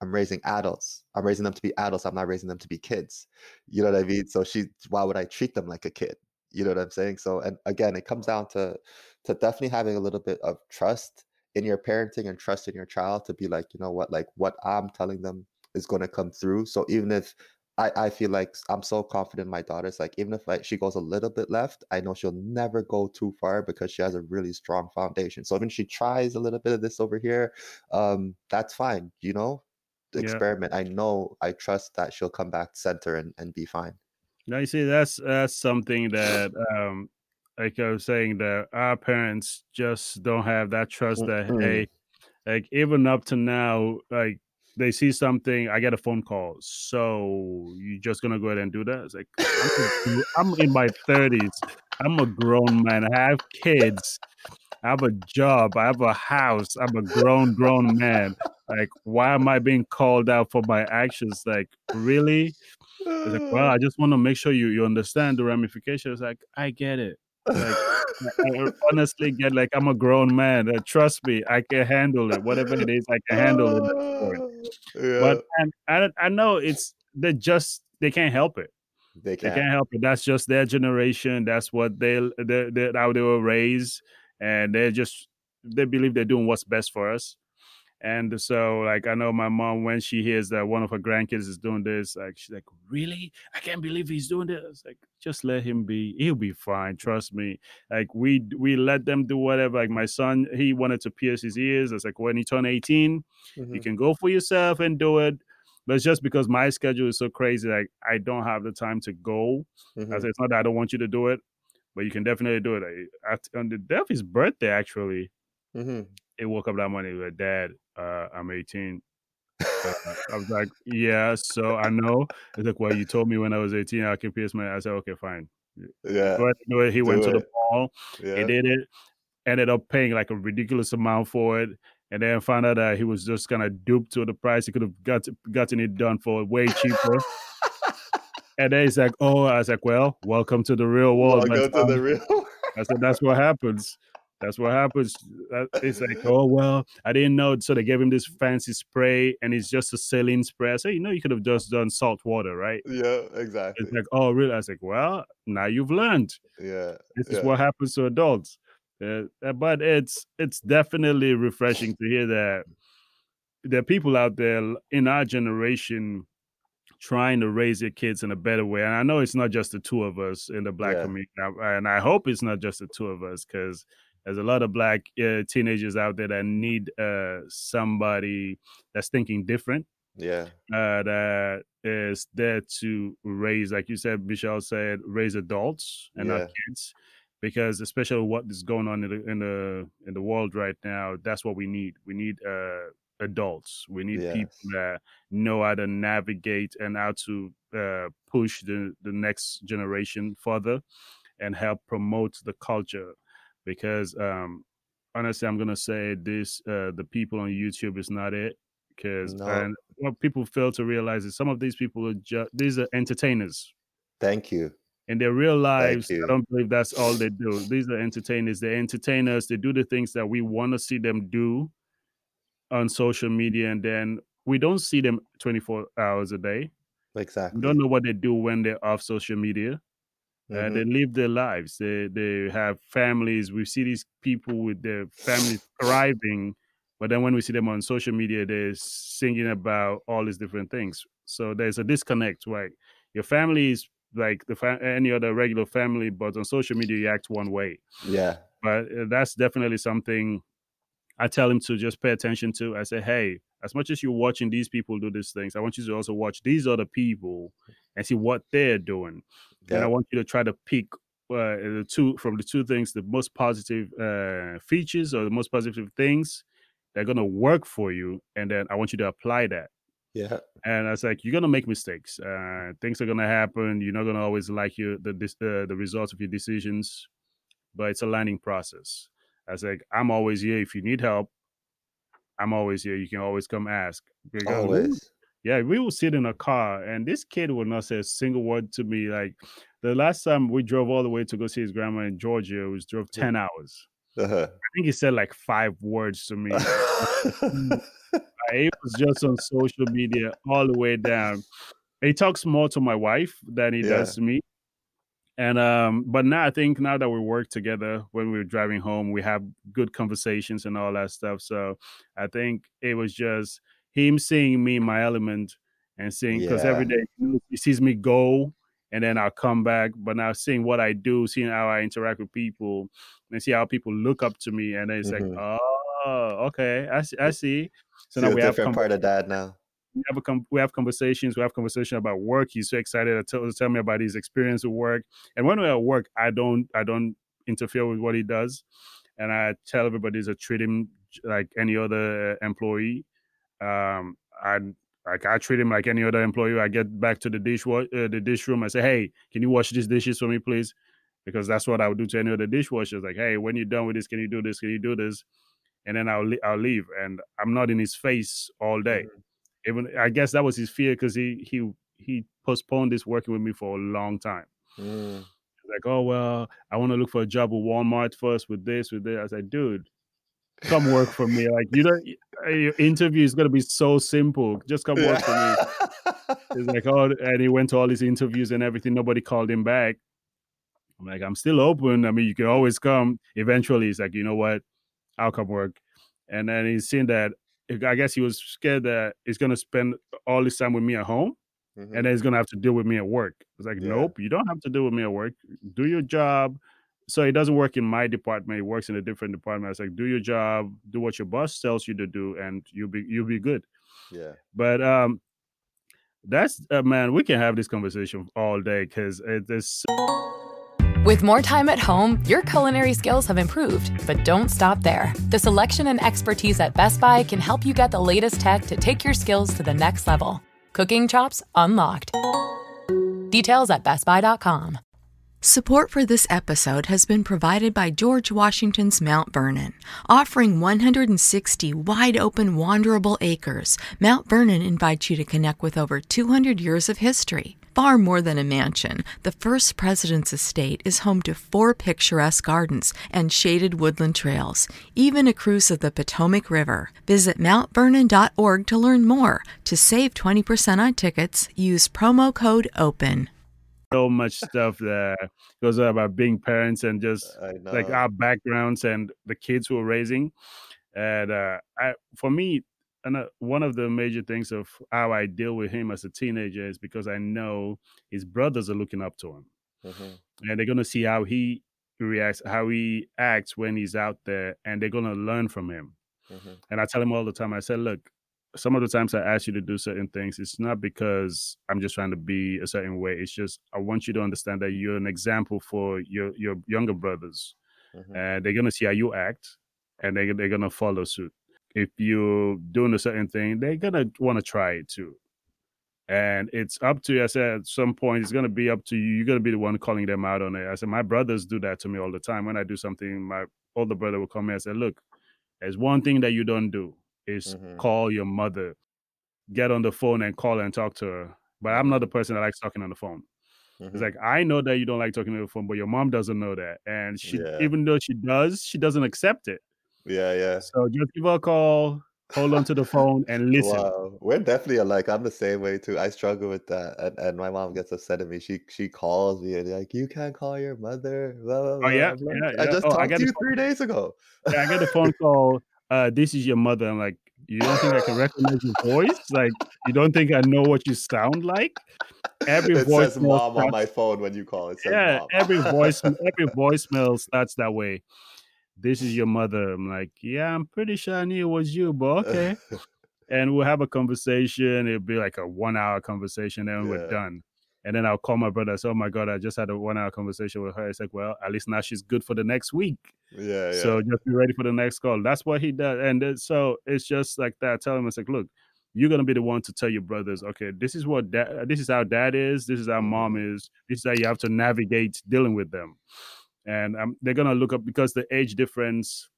I'm raising adults. I'm raising them to be adults. I'm not raising them to be kids. You know what I mean? So she, why would I treat them like a kid? You know what I'm saying? So, and again, it comes down to to definitely having a little bit of trust in your parenting and trust in your child to be like, you know what, like what I'm telling them is going to come through. So even if I, I feel like I'm so confident in my daughters. Like even if like she goes a little bit left, I know she'll never go too far because she has a really strong foundation. So even she tries a little bit of this over here, um, that's fine. You know, experiment. I know I trust that she'll come back center and, and be fine. Now you see that's that's something that um like I was saying that our parents just don't have that trust that mm-hmm. hey like even up to now like they see something I get a phone call so you're just gonna go ahead and do that it's like I'm, I'm in my 30s I'm a grown man I have kids I have a job. I have a house. I'm a grown, grown man. Like, why am I being called out for my actions? Like, really? It's like, well, uh. I just want to make sure you you understand the ramifications. Like, I get it. Like, I honestly get like I'm a grown man. Uh, trust me, I can handle it. Whatever it is, I can handle it. Yeah. But and I I know it's they just they can't help it. They can't. they can't help it. That's just their generation. That's what they they, they how they were raised and they just they believe they're doing what's best for us And so, like, I know my mom when she hears that one of her grandkids is doing this, like, she's like, "Really? I can't believe he's doing this." Like, just let him be. He'll be fine. Trust me. Like, we we let them do whatever. Like, my son, he wanted to pierce his ears. It's like when he turned 18, Mhm. you can go for yourself and do it. But it's just because my schedule is so crazy, like I don't have the time to go. I Mhm. said, it's not that I don't want you to do it, but you can definitely do it. I, at, on the day of his birthday, actually, Mhm. He woke up that morning with dad. Uh, I'm 18. Uh, I was like, yeah, so I know. He's like, well, you told me when I was 18 I could pierce my. I said, okay, fine. Yeah. Go ahead and do. He went do to the it. mall. Yeah. He did it. Ended up paying like a ridiculous amount for it, and then found out that he was just kind of duped to the price. He could have got gotten it done for way cheaper. and then he's like, "Oh," I was like, "Well, welcome to the real world." Welcome to the real. I said, "That's what happens. That's what happens." It's like, "Oh well, I didn't know." So they gave him this fancy spray, and it's just a saline spray. I said, "You know, you could have just done salt water, right?" yeah. Exactly. It's like, "Oh, really?" I was like, "Well, now you've learned." Yeah. this is what happens to adults uh, uh, but it's it's definitely refreshing to hear that there are people out there in our generation trying to raise their kids in a better way and i know it's not just the two of us in the black Yeah. community and i hope it's not just the two of us because there's a lot of black uh, teenagers out there that need uh, somebody that's thinking different Yeah. uh, that is there to raise, like you said, Michelle said, raise adults and Yeah. not kids, because especially what is going on in the in the in the world right now, that's what we need. We need uh, adults. We need people that know how to navigate and how to uh, push the the next generation further and help promote the culture. Because um, honestly, I'm gonna say this: uh, the people on YouTube is not it. Because No. and what people fail to realize is some of these people are just these are entertainers Thank you. in their real lives. I don't believe that's all they do. These are entertainers. They're entertainers. They do the things that we want to see them do on social media, and then we don't see them 24 hours a day. We Exactly. don't know what they do when they're off social media. Uh, Mhm. they live their lives. They they have families. We see these people with their families thriving, but then when we see them on social media, they're singing about all these different things. So there's a disconnect, right? Your family is like the fa- any other regular family, but on social media you act one way. Yeah. But uh, that's definitely something I tell him to just pay attention to. I say, hey, as much as you're watching these people do these things, I want you to also watch these other people and see what they're doing. And I want you to try to pick uh, the two from the two things, the most positive uh, features or the most positive things that are going to work for you. And then I want you to apply that. Yeah. And I was like, you're gonna make mistakes. Uh, things are gonna happen. You're not gonna always like your the uh, the results of your decisions, but it's a learning process. I was like, I'm always here if you need help. I'm always here. You can always come ask. Because Always. Yeah, we will sit in a car, and this kid will not say a single word to me. Like the last time we drove all the way to go see his grandma in Georgia, we drove ten hours. Uh-huh. I think he said like five words to me. It was just on social media all the way down. He talks more to my wife than he Yeah. does to me. And um, but now I think now that we work together when we were driving home, we have good conversations and all that stuff. So I think it was just him seeing me in my element and seeing because every Yeah. day he sees me go and then I'll come back. But now seeing what I do, seeing how I interact with people, and see how people look up to me, and then it's Mhm. like, oh, okay, I see. I see. So See now a we have different com- part of that now. we have a com- we have conversations. We have conversation about work. He's so excited to tell, to tell me about his experience with work. And when we're at work, I don't I don't interfere with what he does, and I tell everybody to treat him like any other employee. Um, I like I treat him like any other employee. I get back to the dish uh, the dish room. I say, hey, can you wash these dishes for me, please? Because that's what I would do to any other dishwashers. Like, hey, when you're done with this, can you do this? Can you do this? And then I'll I'll leave, and I'm not in his face all day even I guess that was his fear because he he he postponed this working with me for a long time. Mm. Like, oh well, I want to look for a job with Walmart first with this, with this. I said, dude, come work for me. Like you don't your interview is gonna be so simple. Just come work for me. He's like, oh, and he went to all these interviews and everything. Nobody called him back. I'm like, I'm still open. I mean, you can always come. Eventually, he's like, you know what? I'll come work. And then he's seen that I guess he was scared that he's gonna spend all his time with me at home, Mhm. and then he's gonna have to deal with me at work. It's like, Yeah. nope, you don't have to deal with me at work. Do your job. So it doesn't work in my department. It works in a different department. It's like, do your job, do what your boss tells you to do, and you'll be you'll be good. yeah. But um, that's uh, man, we can have this conversation all day because it is. With more time at home, your culinary skills have improved, but don't stop there. The selection and expertise at Best Buy can help you get the latest tech to take your skills to the next level. Cooking chops unlocked. Details at bestbuy.com. Support for this episode has been provided by George Washington's Mount Vernon. Offering 160 wide open, wanderable acres, Mount Vernon invites you to connect with over 200 years of history. Far more than a mansion, the first president's estate is home to four picturesque gardens and shaded woodland trails, even a cruise of the Potomac River. Visit mountvernon.org to learn more. To save 20% on tickets, use promo code OPEN. So much stuff that goes on about being parents and just like our backgrounds and the kids we're raising. And uh, I, for me, and uh, one of the major things of how I deal with him as a teenager is because I know his brothers are looking up to him, Mhm. and they're gonna see how he reacts, how he acts when he's out there, and they're gonna learn from him. Mhm. And I tell him all the time, I said, look, some of the times I ask you to do certain things, it's not because I'm just trying to be a certain way. It's just I want you to understand that you're an example for your your younger brothers, Mhm. and they're gonna see how you act, and they they're gonna follow suit. If you're doing a certain thing, they're gonna want to try it too. And it's up to you. I said at some point it's gonna be up to you. You're gonna be the one calling them out on it. I said my brothers do that to me all the time. When I do something, my older brother will come and say, "Look, there's one thing that you don't do is Mhm. call your mother, get on the phone and call and talk to her." But I'm not the person that likes talking on the phone. It's Mhm. like I know that you don't like talking on the phone, but your mom doesn't know that, and she, Yeah. even though she does, she doesn't accept it. Yeah, yeah. So just give her a call, hold on to the phone, and listen. Wow, we're definitely alike. I'm the same way too. I struggle with that, and, and my mom gets upset at me. She she calls me and like, "You can't call your mother." Blah, blah, Oh blah. yeah, I'm like, yeah, I just Oh, talked get to you phone, three days ago. yeah, I get a phone call. Uh, this is your mother. I'm like, you don't think I can recognize your voice? Like, you don't think I know what you sound like? Every It says voicemail mom on my phone when you call. It says Yeah, mom. every voice every voicemail starts that way. This is your mother. I'm like, yeah, I'm pretty sure I knew it was you, but okay. And we'll have a conversation. It'll be like a one hour conversation, then we're done. And then I'll call my brother. Say, oh my god, I just had a one hour conversation with her. It's like, well, at least now she's good for the next week. yeah, yeah. So just be ready for the next call. That's what he does. And so it's just like that. I tell him, it's like, look, you're gonna be the one to tell your brothers, okay, this is what dad, this is how dad is, this is how mom is, this is how you have to navigate dealing with them. And um, they're gonna look up because the age difference.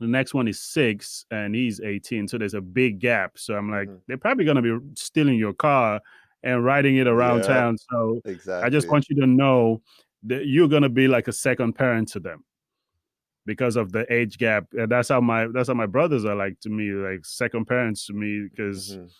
The next one is six, and he's 18, so there's a big gap. So I'm like, Mhm. they're probably gonna be stealing your car and riding it around Yeah. town. So exactly. I just want you to know that you're gonna be like a second parent to them because of the age gap. And that's how my that's how my brothers are like to me, like second parents to me. Because Mhm.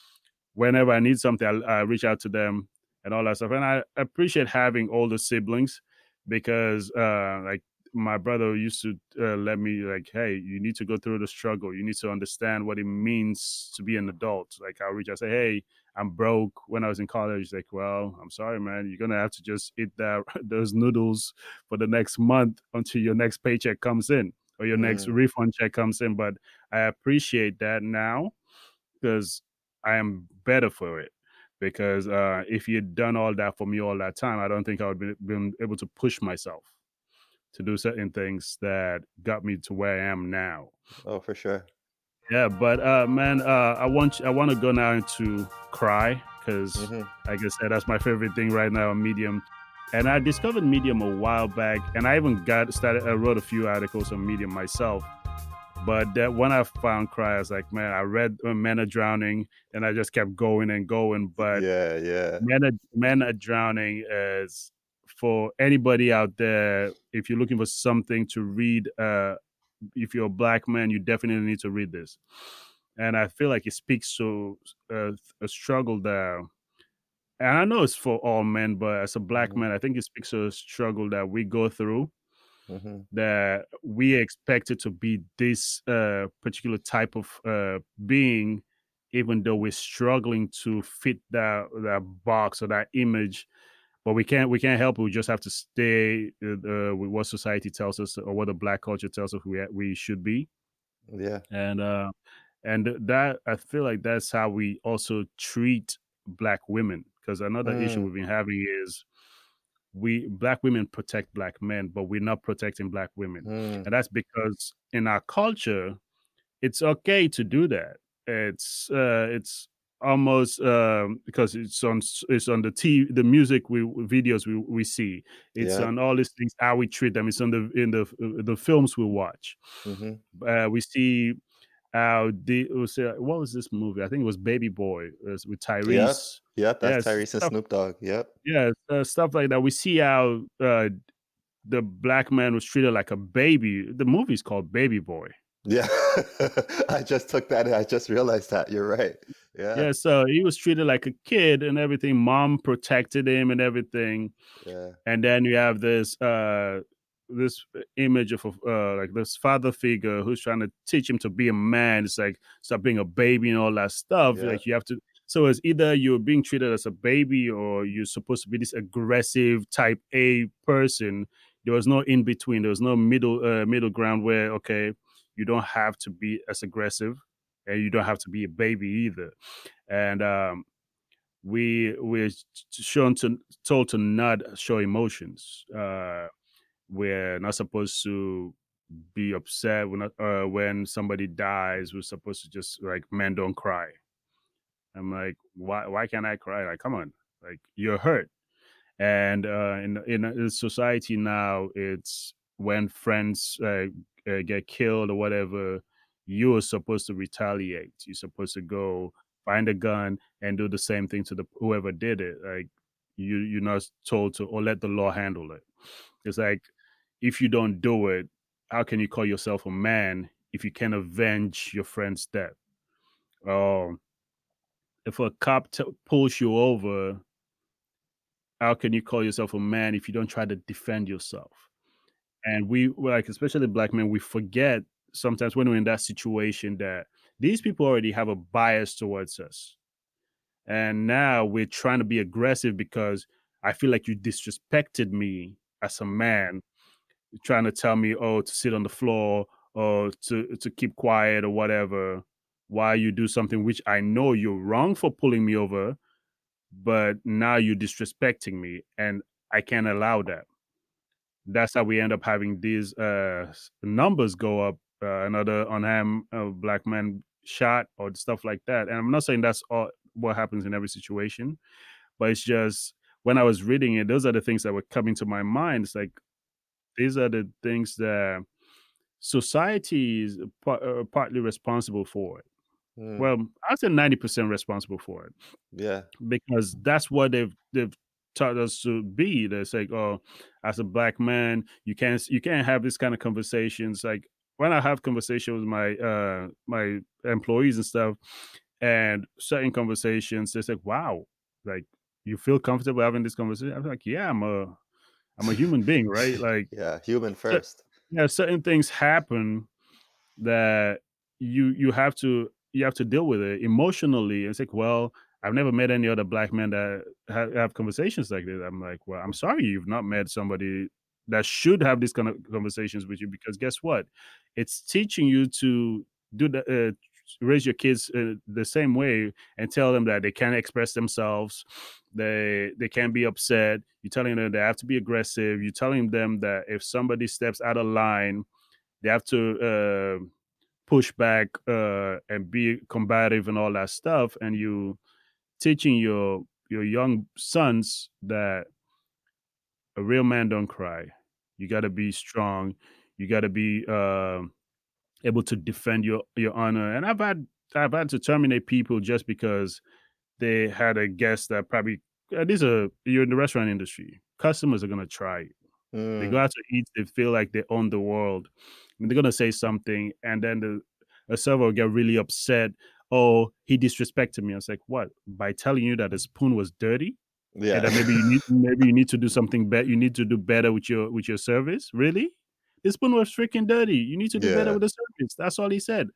whenever I need something, I, I reach out to them and all that stuff. And I appreciate having older siblings because, uh, like my brother used to uh, let me like, hey, you need to go through the struggle. You need to understand what it means to be an adult. Like I'll reach out, say, hey, I'm broke. When I was in college, he's like, well, I'm sorry, man. You're gonna have to just eat that those noodles for the next month until your next paycheck comes in or your next Mm. refund check comes in. But I appreciate that now because I am better for it. Because uh, if you'd done all that for me all that time, I don't think I would be been able to push myself to do certain things that got me to where I am now. Oh, for sure. Yeah, but uh, man, uh, I want I want to go now into cry because, Mhm. like I said, that's my favorite thing right now on Medium. And I discovered Medium a while back, and I even got started. I wrote a few articles on Medium myself. But that when I found cry, I was like, man, I read uh, Men Are Drowning, and I just kept going and going. But yeah, yeah. Men are, Men are Drowning is for anybody out there. If you're looking for something to read, uh, if you're a black man, you definitely need to read this. And I feel like it speaks to uh, a struggle that, and I know it's for all men, but as a black Mhm. man, I think it speaks to a struggle that we go through hmm that we expected to be this uh, particular type of uh, being, even though we're struggling to fit that that box or that image. But we can't we can't help it. We just have to stay uh, uh, with what society tells us or what the black culture tells us we we should be. Yeah. And uh, and that I feel like that's how we also treat black women. Because another issue Mm. we've been having is we black women protect black men, but we're not protecting black women Mm. and that's because in our culture it's okay to do that it's uh it's almost um because it's on it's on the t the music we videos we, we see it's Yeah. on all these things how we treat them it's on the in the uh, the films we watch hmm uh we see how the was, uh, what was this movie i think it was baby boy was with tyrese Yep. That's Yes, Tyrese and Snoop Dogg. Yep. yeah uh, stuff like that we see how uh the black man was treated like a baby the movie's called baby boy Yeah. I just took that. I just realized that. You're right. Yeah. Yeah, so he was treated like a kid and everything. Mom protected him and everything. Yeah. And then you have this uh this image of uh like this father figure who's trying to teach him to be a man. It's like stop being a baby and all that stuff. Yeah. Like you have to so it's either you're being treated as a baby or you're supposed to be this aggressive type A person. There was no in between. There was no middle uh, middle ground where okay, you don't have to be as aggressive and you don't have to be a baby either. And um, we we're shown to told to not show emotions. Uh, we're not supposed to be upset when uh, when somebody dies. We're supposed to just like men don't cry. I'm like, why why can't I cry? Like, come on, like you're hurt. And uh, in in society now, it's when friends uh, uh, get killed or whatever, you're supposed to retaliate. You're supposed to go find a gun and do the same thing to the whoever did it. Like you, you're not told to or let the law handle it. It's like if you don't do it, how can you call yourself a man if you can't avenge your friend's death? Or if a cop t- pulls you over, how can you call yourself a man if you don't try to defend yourself? And we like, especially black men, we forget sometimes when we're in that situation that these people already have a bias towards us. And now we're trying to be aggressive because I feel like you disrespected me as a man, trying to tell me, oh, to sit on the floor or to to keep quiet or whatever, while you do something which I know you're wrong for pulling me over, but now you're disrespecting me, and I can't allow that. That's how we end up having these uh numbers go up. Uh, another unarmed uh, black man shot or stuff like that. And I'm not saying that's all what happens in every situation, but it's just when I was reading it, those are the things that were coming to my mind. It's like these are the things that society is uh, partly responsible for it. Mm. Well, I'd say ninety percent responsible for it yeah. because that's what they've they've taught us to be. They're like, oh, as a black man, you can't you can't have this kind of conversations. Like when I have conversations with my uh my employees and stuff, and certain conversations, they're like, wow, like you feel comfortable having this conversation. I'm like, yeah, I'm a I'm a human being, right? Like Yeah. Human first. yeah certain things happen that you you have to you have to deal with it emotionally it's like well i've never met any other black men that ha- have conversations like this i'm like well i'm sorry you've not met somebody that should have these kind of conversations with you because guess what? It's teaching you to do the uh, raise your kids uh, the same way and tell them that they can't express themselves they they can't be upset. You're telling them they have to be aggressive. You're telling them that if somebody steps out of line they have to uh, push back uh, and be combative and all that stuff. And you teaching your your young sons that a real man don't cry you got to be strong you got to be uh, able to defend your your honor and i've had i've had to terminate people just because they had a guest that probably uh, these are you're in the restaurant industry customers are going to try they Mm. go out to eat they feel like they own the world and they're going to say something and then the a server will get really upset oh he disrespected me. I was like what? By telling you that the spoon was dirty Yeah. that maybe you need maybe you need to do something better you need to do better with your with your service really the spoon was freaking dirty. You need to do better with the service. That's all he said.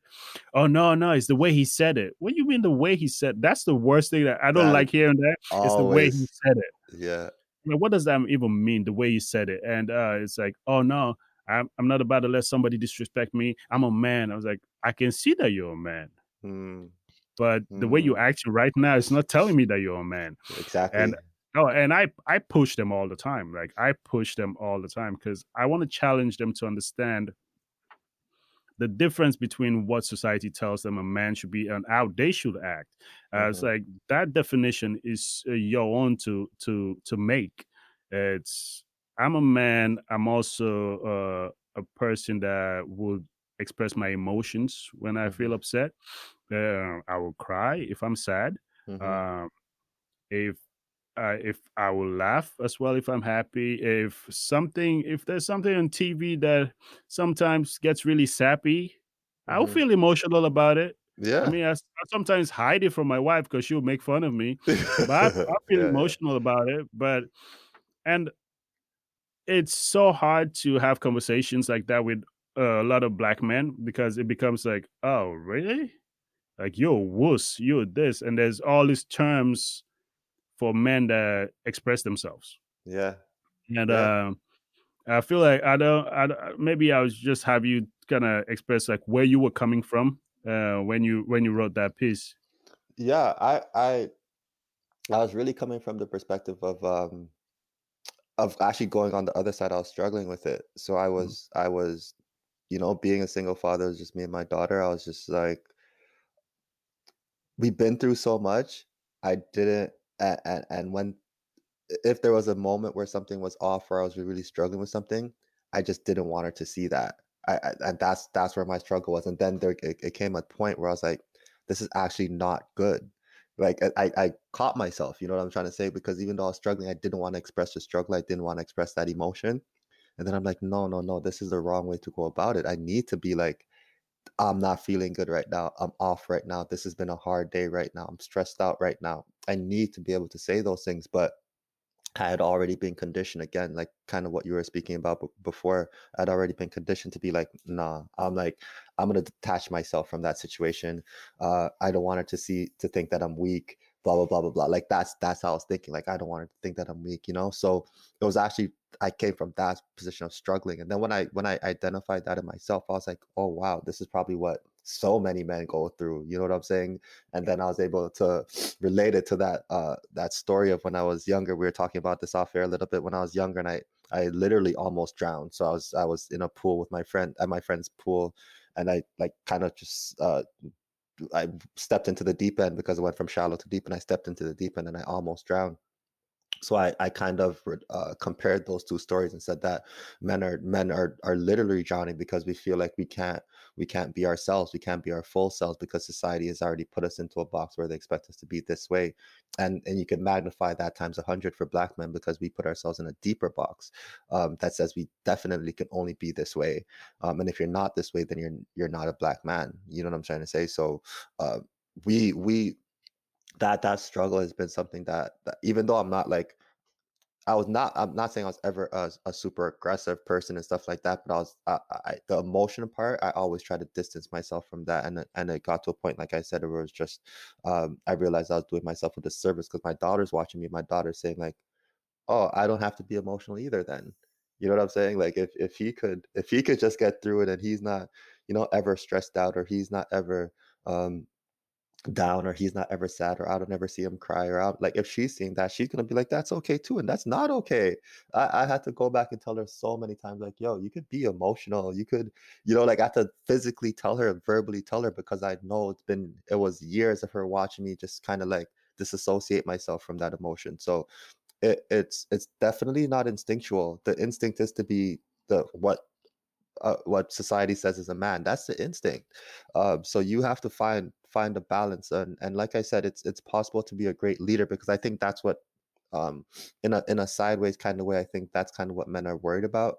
Oh no, no, it's the way he said it. What do you mean the way he said? That's the worst thing that I don't That like hearing that. It's the way he said it. yeah. Like, what does that even mean? The way he said it, and uh, it's like, oh no, I'm I'm not about to let somebody disrespect me. I'm a man. I was like, I can see that you're a man, Mm, but the way Mm. you're acting right now is not telling me that you're a man. exactly. And Oh, and I I push them all the time. Like I push them all the time because I want to challenge them to understand the difference between what society tells them a man should be and how they should act. Uh, It's Mhm. like that definition is uh, your own to to to make. It's I'm a man. I'm also uh, a person that would express my emotions when I feel Mhm. upset. Uh, I will cry if I'm sad Mhm. um, if uh, if I will laugh as well if I'm happy. If something, if there's something on TV that sometimes gets really sappy, I'll Mhm. feel emotional about it. yeah. I mean, I sometimes hide it from my wife because she'll make fun of me, but I, I feel Yeah, yeah. emotional about it. But and it's so hard to have conversations like that with uh, a lot of black men because it becomes like, oh, really? Like you're a wuss, you're this, and there's all these terms for men that express themselves. Yeah. And Yeah. um, I feel like I don't, I don't- maybe I was just have you kind of express like where you were coming from uh, when you when you wrote that piece. Yeah, I I I was really coming from the perspective of um of actually going on the other side. I was struggling with it. So I was I was, you know, being a single father, it was just me and my daughter. I was just like we've been through so much. I didn't and, and, and when if there was a moment where something was off or I was really struggling with something, I just didn't want her to see that. I, I and that's that's where my struggle was. And then there it, it came a point where I was like, this is actually not good. Like I, I I caught myself, you know what I'm trying to say? Because even though I was struggling, I didn't want to express the struggle. I didn't want to express that emotion. And then I'm like, no, no, no, this is the wrong way to go about it. I need to be like, I'm not feeling good right now. I'm off right now. This has been a hard day right now. I'm stressed out right now. I need to be able to say those things, but I had already been conditioned again, like kind of what you were speaking about b- before. I'd already been conditioned to be like, nah, I'm like, I'm gonna detach myself from that situation. Uh, I don't want her to see to think that I'm weak, blah blah blah blah blah. Like that's that's how I was thinking. Like I don't want to think that I'm weak, you know. So it was actually I came from that position of struggling, and then when I when I identified that in myself, I was like, oh wow, this is probably what so many men go through. You know what I'm saying? and then I was able to relate it to that uh that story of when I was younger. We were talking about this off air a little bit when I was younger, and I I literally almost drowned. So I was I was in a pool with my friend at my friend's pool, and I like kind of just uh I stepped into the deep end because it went from shallow to deep, and I stepped into the deep end and I almost drowned. So I, I kind of uh, compared those two stories and said that men are men are are literally drowning because we feel like we can't we can't be ourselves we can't be our full selves because society has already put us into a box where they expect us to be this way. And and you can magnify that times a hundred for black men because we put ourselves in a deeper box um, that says we definitely can only be this way um, and if you're not this way then you're you're not a black man. You know what I'm trying to say? So uh, we we that that struggle has been something that, that even though I'm not like I was not I'm not saying I was ever a, a super aggressive person and stuff like that, but I was I, I the emotional part I always try to distance myself from that and and it got to a point like I said it was just um I realized I was doing myself a disservice because my daughter's watching me my daughter's saying like oh I don't have to be emotional either then. You know what I'm saying? Like if if he could if he could just get through it and he's not you know ever stressed out or he's not ever um down or he's not ever sad or I don't ever see him cry or out like if she's seeing that she's gonna be like that's okay too and that's not okay. I, I had to go back and tell her so many times like yo you could be emotional. You could you know like I had to physically tell her verbally tell her because I know it's been it was years of her watching me just kind of like disassociate myself from that emotion. So it, it's it's definitely not instinctual. The instinct is to be the what uh, what society says is a man. That's the instinct. Um, so you have to find find a balance and and like i said it's it's possible to be a great leader because i think that's what um in a in a sideways kind of way i think that's kind of what men are worried about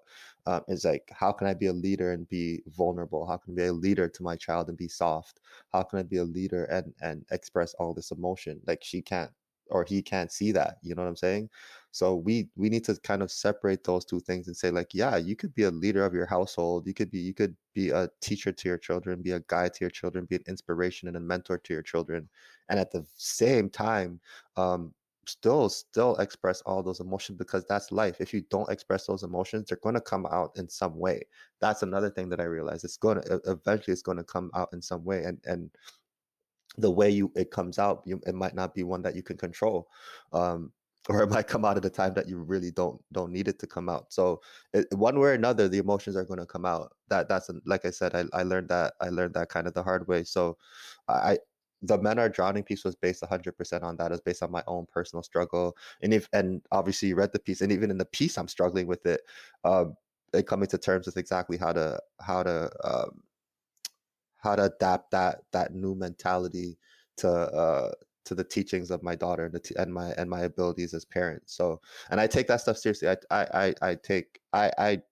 um, is like how can i be a leader and be vulnerable? How can i be a leader to my child and be soft? How can i be a leader and and express all this emotion? Like she can't or he can't see that you know what i'm saying? So we we need to kind of separate those two things and say like yeah you could be a leader of your household you could be you could be a teacher to your children be a guide to your children be an inspiration and a mentor to your children. And at the same time um still still express all those emotions because that's life. If you don't express those emotions they're going to come out in some way. That's another thing that i realized it's going to eventually it's going to come out in some way and and the way you it comes out you, it might not be one that you can control um or it might come out at a time that you really don't don't need it to come out. So it, one way or another the emotions are going to come out. That that's like i said I, I learned that i learned that kind of the hard way. So i the men are drowning piece was based 100% on that. It based on my own personal struggle. And if and obviously you read the piece and even in the piece i'm struggling with it um and coming to terms with exactly how to how to um how to adapt that that new mentality to uh to the teachings of my daughter and, t- and my and my abilities as parents. So and i take that stuff seriously. I i i, I take i i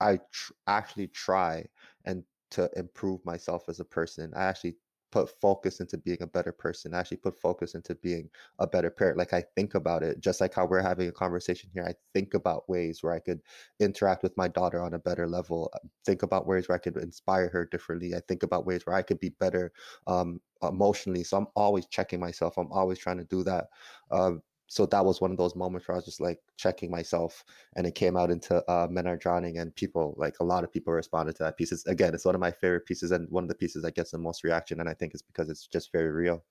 i tr- actually try and to improve myself as a person. I actually put focus into being a better person. I actually put focus into being a better parent. Like I think about it, just like how we're having a conversation here. I think about ways where I could interact with my daughter on a better level. Uh, think about ways where I could inspire her differently. I think about ways where I could be better um, emotionally. So I'm always checking myself. I'm always trying to do that. Um, so that was one of those moments where I was just like checking myself, and it came out into uh, "Men Are Drowning," and people like a lot of people responded to that piece. It's, again, it's one of my favorite pieces, and one of the pieces that gets the most reaction, and I think it's because it's just very real.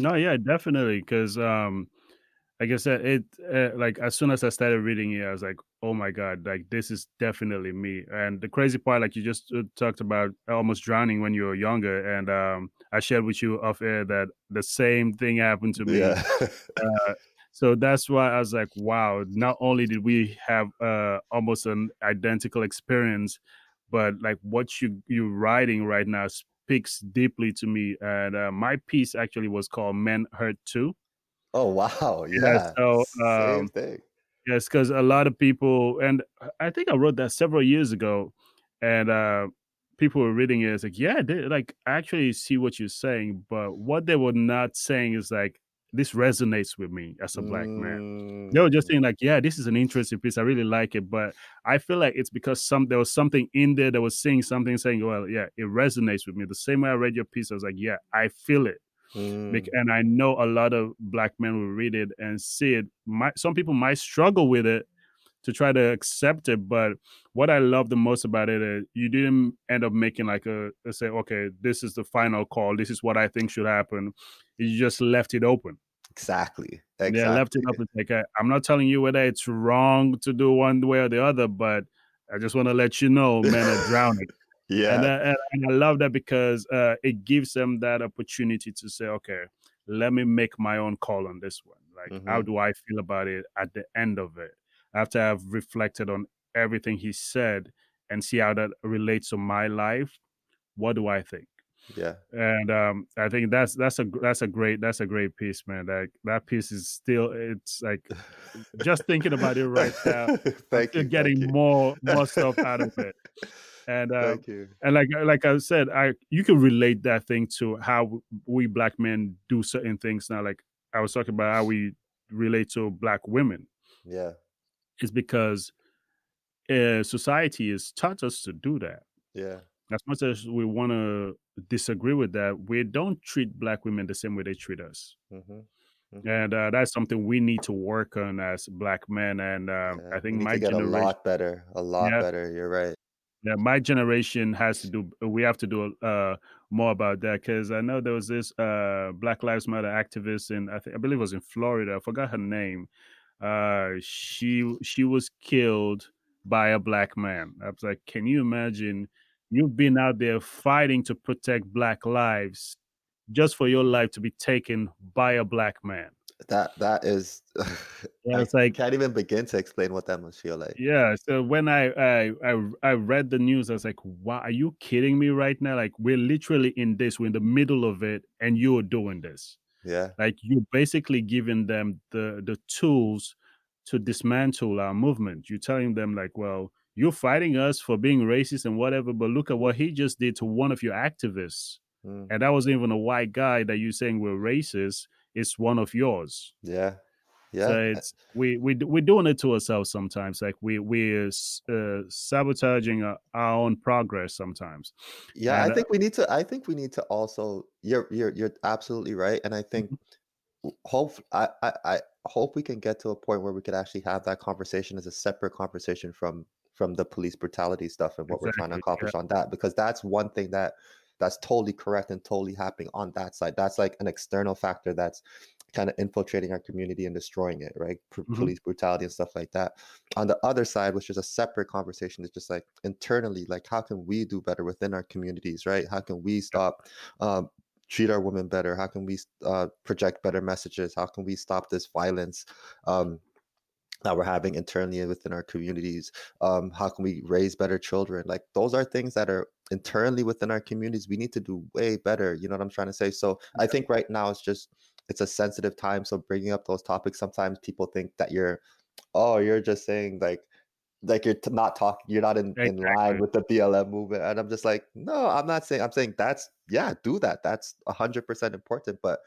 No, yeah, definitely, because um, like I said, it uh, like as soon as I started reading it, I was like, oh my god, like this is definitely me. And the crazy part, like you just uh, talked about, almost drowning when you were younger, and um, I shared with you off air that the same thing happened to me. Yeah. uh, so that's why I was like, wow, not only did we have uh, almost an identical experience, but like what you you're writing right now speaks deeply to me. And uh, my piece actually was called "Men Hurt Too." Oh wow! Yeah. yeah so um, same thing. Yes, because a lot of people, and I think I wrote that several years ago, and uh, people were reading it. It's like, yeah, they, like I actually see what you're saying, but what they were not saying is like this resonates with me as a black man. They were just mm. saying like, yeah, this is an interesting piece. I really like it, but I feel like it's because some there was something in there that was saying something, saying, well, yeah, it resonates with me. The same way I read your piece, I was like, yeah, I feel it. Mm. And I know a lot of black men will read it and see it. My, some people might struggle with it to try to accept it. But what I love the most about it is you didn't end up making like a, a say, okay, this is the final call. This is what I think should happen. You just left it open. Exactly. exactly. Yeah, left it open. Like I, I'm not telling you whether it's wrong to do one way or the other, but I just want to let you know, men are drowning. yeah, and, uh, and, I love that because uh, it gives them that opportunity to say, okay, let me make my own call on this one. Like, mm-hmm. how do I feel about it at the end of it? After I've reflected on everything he said and see how that relates to my life, what do I think? Yeah. And um, I think that's that's a that's a great that's a great piece, man. That that piece is still it's like just thinking about it right now. thank you. Getting thank more more stuff out of it. And uh, thank you. And like like I said, I you can relate that thing to how we black men do certain things now. Like I was talking about how we relate to black women. Yeah is because uh, society has taught us to do that. Yeah. As much as we want to disagree with that, we don't treat black women the same way they treat us. Mm-hmm. Mm-hmm. And uh, that's something we need to work on as black men. And uh, yeah, I think my generation a lot better, a lot yeah, better. You're right. Yeah, my generation has to do. We have to do uh, more about that because I know there was this uh, Black Lives Matter activist in I think I believe it was in Florida. I forgot her name, uh, she she was killed by a black man. I was like, can you imagine? You've been out there fighting to protect black lives, just for your life to be taken by a black man. That that is, yeah, it's I like can't even begin to explain what that must feel like. Yeah. So when I I I, I read the news, I was like, "Wow, are you kidding me right now? Like we're literally in this. We're in the middle of it, and you're doing this." Yeah. Like you're basically giving them the the tools to dismantle our movement. You're telling them like, well, you're fighting us for being racist and whatever, but look at what he just did to one of your activists. Mm. And that wasn't even a white guy that you're saying we're racist. It's one of yours. Yeah. Yeah. So it's we we we're doing it to ourselves sometimes. Like we we're uh, sabotaging our, our, own progress sometimes. Yeah, and, I uh think we need to. I think we need to also. You're you're you're absolutely right, and I think mm-hmm. hope I, I I hope we can get to a point where we could actually have that conversation as a separate conversation from from the police brutality stuff and what exactly, we're trying to accomplish yeah. on that because that's one thing that that's totally correct and totally happening on that side that's like an external factor that's kind of infiltrating our community and destroying it right? P- mm-hmm. police brutality and stuff like that. On the other side which is a separate conversation is just like internally like how can we do better within our communities right? How can we stop um, treat our women better? How can we uh, project better messages? How can we stop this violence um, that we're having internally within our communities? Um, how can we raise better children? Like those are things that are internally within our communities we need to do way better you know what i'm trying to say? So i think right now it's just it's a sensitive time so bringing up those topics sometimes people think that you're oh you're just saying like like you're not talking you're not in, exactly. in line with the blm movement and i'm just like no i'm not saying i'm saying that's yeah do that that's 100% important but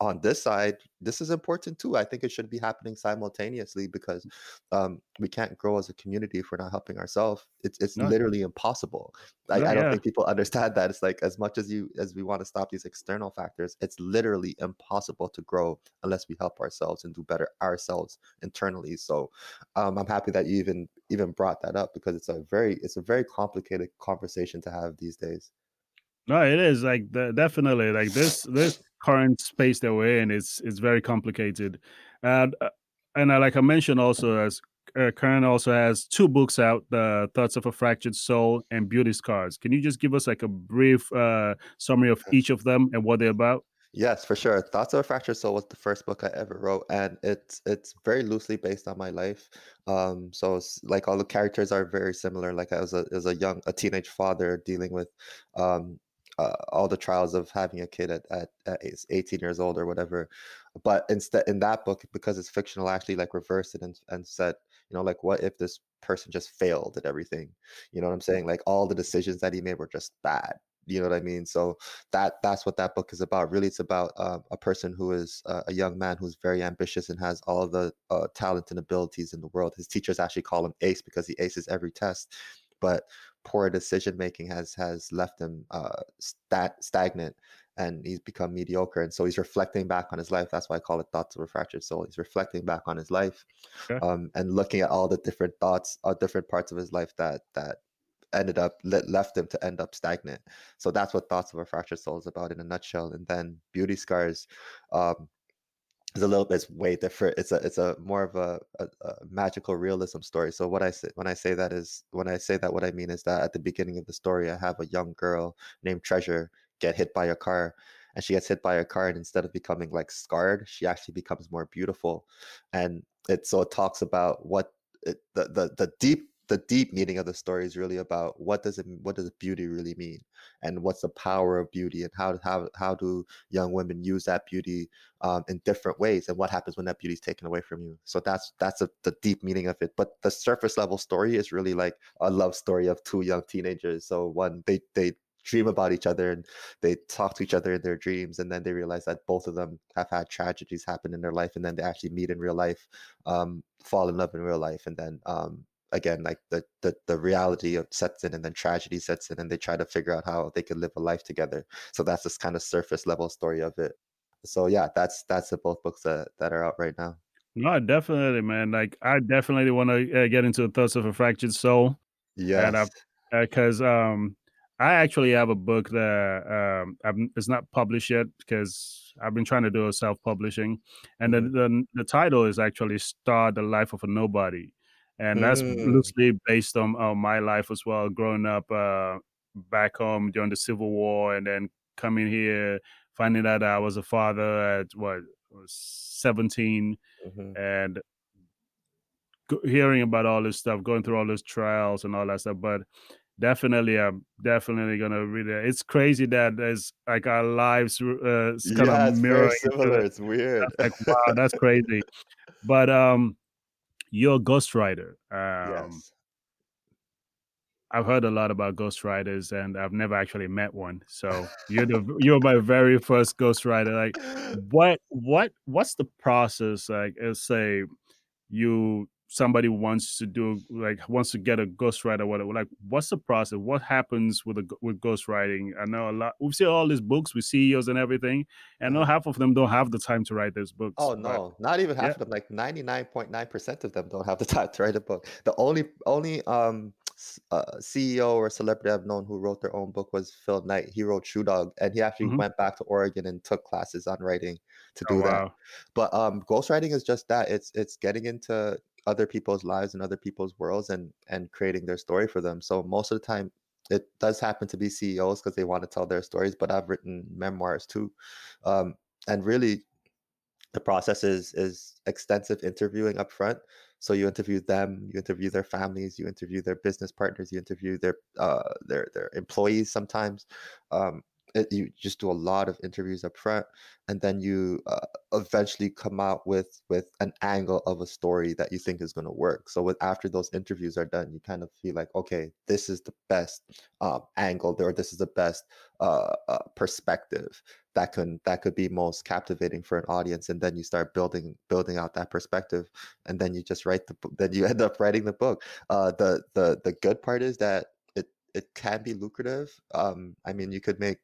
on this side, this is important too. I think it should be happening simultaneously because um, we can't grow as a community if we're not helping ourselves. It's it's no. literally impossible. I, no, I don't yeah. think people understand that. It's like as much as you as we want to stop these external factors, it's literally impossible to grow unless we help ourselves and do better ourselves internally. So um, I'm happy that you even even brought that up because it's a very it's a very complicated conversation to have these days. No, it is like the, definitely like this this current space that we're in is is very complicated, and uh, and uh, like I mentioned also as uh, Kern also has two books out: "The Thoughts of a Fractured Soul" and "Beauty Scars." Can you just give us like a brief uh, summary of each of them and what they're about? Yes, for sure. Thoughts of a Fractured Soul was the first book I ever wrote, and it's it's very loosely based on my life. Um, so it's like all the characters are very similar. Like I was a as a young a teenage father dealing with um uh, all the trials of having a kid at, at, at 18 years old or whatever but instead in that book because it's fictional I actually like reversed it and, and said you know like what if this person just failed at everything? You know what i'm saying? Like all the decisions that he made were just bad. You know what i mean? So that that's what that book is about. Really it's about uh, a person who is uh, a young man who's very ambitious and has all the uh, talent and abilities in the world. His teachers actually call him ace because he aces every test but poor decision making has has left him uh, stat, stagnant and he's become mediocre and so he's reflecting back on his life. That's why i call it thoughts of a fractured soul. He's reflecting back on his life okay. um, and looking at all the different thoughts uh, different parts of his life that that ended up left him to end up stagnant. So that's what thoughts of a fractured soul is about in a nutshell. And then beauty scars um, is a little bit way different. It's a it's a more of a, a, a, magical realism story. So what I say when I say that is when I say that what I mean is that at the beginning of the story I have a young girl named Treasure get hit by a car and she gets hit by a car and instead of becoming like scarred she actually becomes more beautiful and it so it talks about what it, the, the the deep the deep meaning of the story is really about what does it what does beauty really mean? And what's the power of beauty? And how how how do young women use that beauty um, in different ways? And what happens when that beauty is taken away from you? So that's that's a, the deep meaning of it. But the surface level story is really like a love story of two young teenagers. So one they they dream about each other and they talk to each other in their dreams. And then they realize that both of them have had tragedies happen in their life. And then they actually meet in real life um, fall in love in real life. And then um, again like the, the the reality of sets in and then tragedy sets in and they try to figure out how they could live a life together. So that's this kind of surface level story of it. So yeah that's that's the both books that, that are out right now. No definitely man. Like i definitely want to uh, get into the thoughts of a fractured soul. Yeah because uh, um i actually have a book that um I'm, it's not published yet because i've been trying to do a self-publishing. And mm-hmm. the, the the title is actually start the life of a nobody and that's mm. loosely based on, on my life as well growing up uh, back home during the civil war and then coming here finding out i was a father at what was 17 mm-hmm. and hearing about all this stuff going through all those trials and all that stuff but definitely i'm definitely gonna read it it's crazy that there's like our lives uh it's kind yeah, of it's mirroring similar it's weird like wow that's crazy but um you're a ghostwriter. Um, yes. I've heard a lot about ghostwriters, and I've never actually met one. So you're the you're my very first ghostwriter. Like, what what what's the process? Like, let's say you somebody wants to do like wants to get a ghostwriter whatever like what's the process what happens with a with ghostwriting i know a lot we see all these books with ceos and everything and I know half of them don't have the time to write those books oh no but, not even half yeah. of them like 99.9% of them don't have the time to write a book the only only um uh, CEO or celebrity I've known who wrote their own book was Phil Knight. He wrote Shoe Dog, and he actually mm-hmm. went back to Oregon and took classes on writing to do oh, wow. that. But um, ghostwriting is just that. It's it's getting into other people's lives and other people's worlds and and creating their story for them. So most of the time it does happen to be CEOs because they want to tell their stories, but I've written memoirs too. Um, and really the process is is extensive interviewing up front. So you interview them, you interview their families, you interview their business partners, you interview their uh, their their employees sometimes. Um, you just do a lot of interviews up front and then you uh, eventually come out with with an angle of a story that you think is going to work. So with after those interviews are done you kind of feel like okay this is the best um, angle or this is the best uh, uh, perspective that can that could be most captivating for an audience. And then you start building building out that perspective and then you just write the then you end up writing the book. Uh, the the the good part is that it it can be lucrative. Um, i mean you could make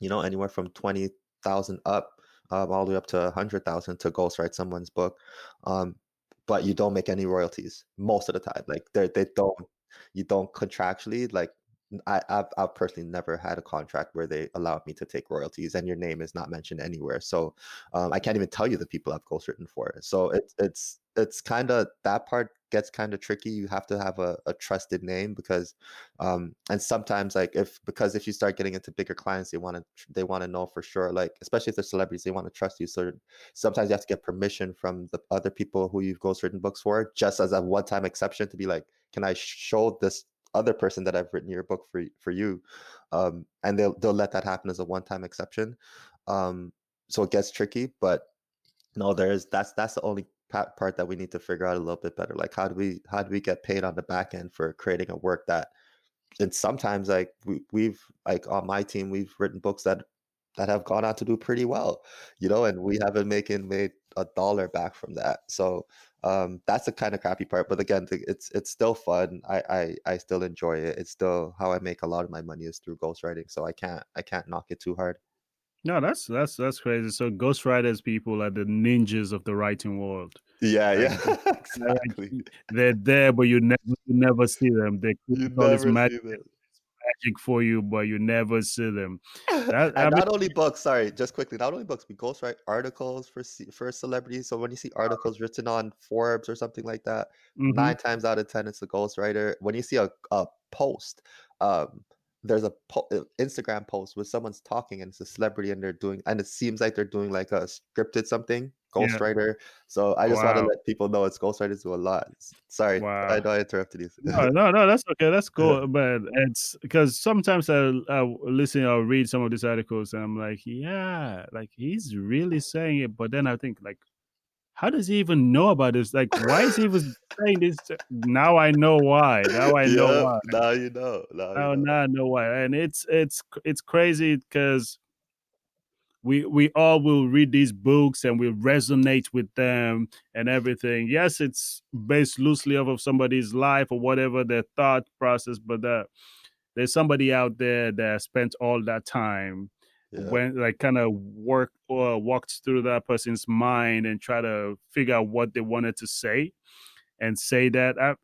you know, anywhere from 20,000 up, um, all the way up to 100,000 to ghostwrite someone's book. Um, but you don't make any royalties most of the time. Like they they don't you don't contractually like I, I've, I've personally never had a contract where they allowed me to take royalties and your name is not mentioned anywhere. So um, I can't even tell you the people I've ghostwritten for. So it's it's it's kind of that part gets kind of tricky. You have to have a, a trusted name because, um, and sometimes like if because if you start getting into bigger clients, they want to they want to know for sure. Like especially if they're celebrities, they want to trust you. So sometimes you have to get permission from the other people who you've ghostwritten books for, just as a one time exception to be like, can I show this other person that I've written your book for for you, um, and they'll they'll let that happen as a one time exception. Um, so it gets tricky, but no, there's that's that's the only part that we need to figure out a little bit better. Like how do we how do we get paid on the back end for creating a work that and sometimes like we, we've like on my team we've written books that that have gone out to do pretty well you know and we haven't making made a dollar back from that so um that's the kind of crappy part but again it's it's still fun I, I i still enjoy it it's still how i make a lot of my money is through ghostwriting so i can't i can't knock it too hard no, that's that's that's crazy. So ghostwriters people are the ninjas of the writing world. Yeah, yeah, exactly. They're there, but you never you never see them. They create all this magic, magic for you, but you never see them. That, and not only books. Sorry, just quickly. Not only books. We ghostwrite articles for for celebrities. So when you see articles written on Forbes or something like that, mm-hmm. nine times out of ten, it's a ghostwriter. When you see a, a post, um, there's a po- uh, Instagram post where someone's talking and it's a celebrity and they're doing and it seems like they're doing like a scripted something ghostwriter yeah. so i just wow. want to let people know it's ghostwriters do a lot sorry wow. i know i interrupted you no, no no that's okay that's cool but it's because sometimes I, I listen or read some of these articles and i'm like yeah like he's really saying it but then i think like how does he even know about this? Like, why is he even saying this? Now I know why. Now I know why. Now you know. Now, now, you know. now I know why. And it's it's it's crazy because we we all will read these books and we resonate with them and everything. Yes, it's based loosely off of somebody's life or whatever their thought process, but uh, there's somebody out there that spent all that time yeah. when like kind of work or uh, walked through that person's mind and try to figure out what they wanted to say and say that I,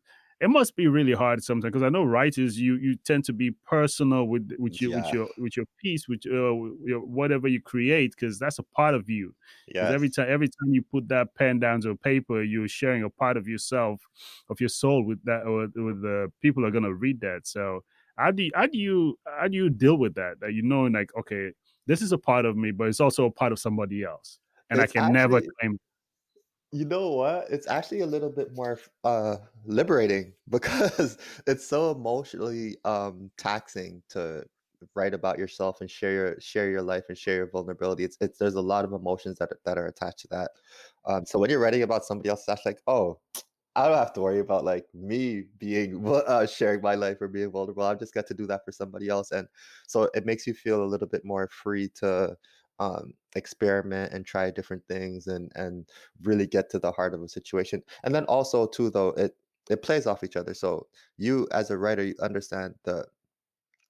it must be really hard sometimes because I know writers you you tend to be personal with with your yeah. with your with your piece with uh, your, whatever you create because that's a part of you. Yeah. Every time every time you put that pen down to a paper, you're sharing a part of yourself, of your soul with that or with the people are gonna read that. So how do you, how do you how do you deal with that? That you know like okay this is a part of me, but it's also a part of somebody else, and it's I can actually, never claim. You know what? It's actually a little bit more uh, liberating because it's so emotionally um, taxing to write about yourself and share your share your life and share your vulnerability. It's it's there's a lot of emotions that that are attached to that. Um, so when you're writing about somebody else, that's like, oh, I don't have to worry about like me being uh, sharing my life or being vulnerable. I've just got to do that for somebody else, and so it makes you feel a little bit more free to um, experiment and try different things and and really get to the heart of a situation. And then also too, though it it plays off each other. So you as a writer, you understand the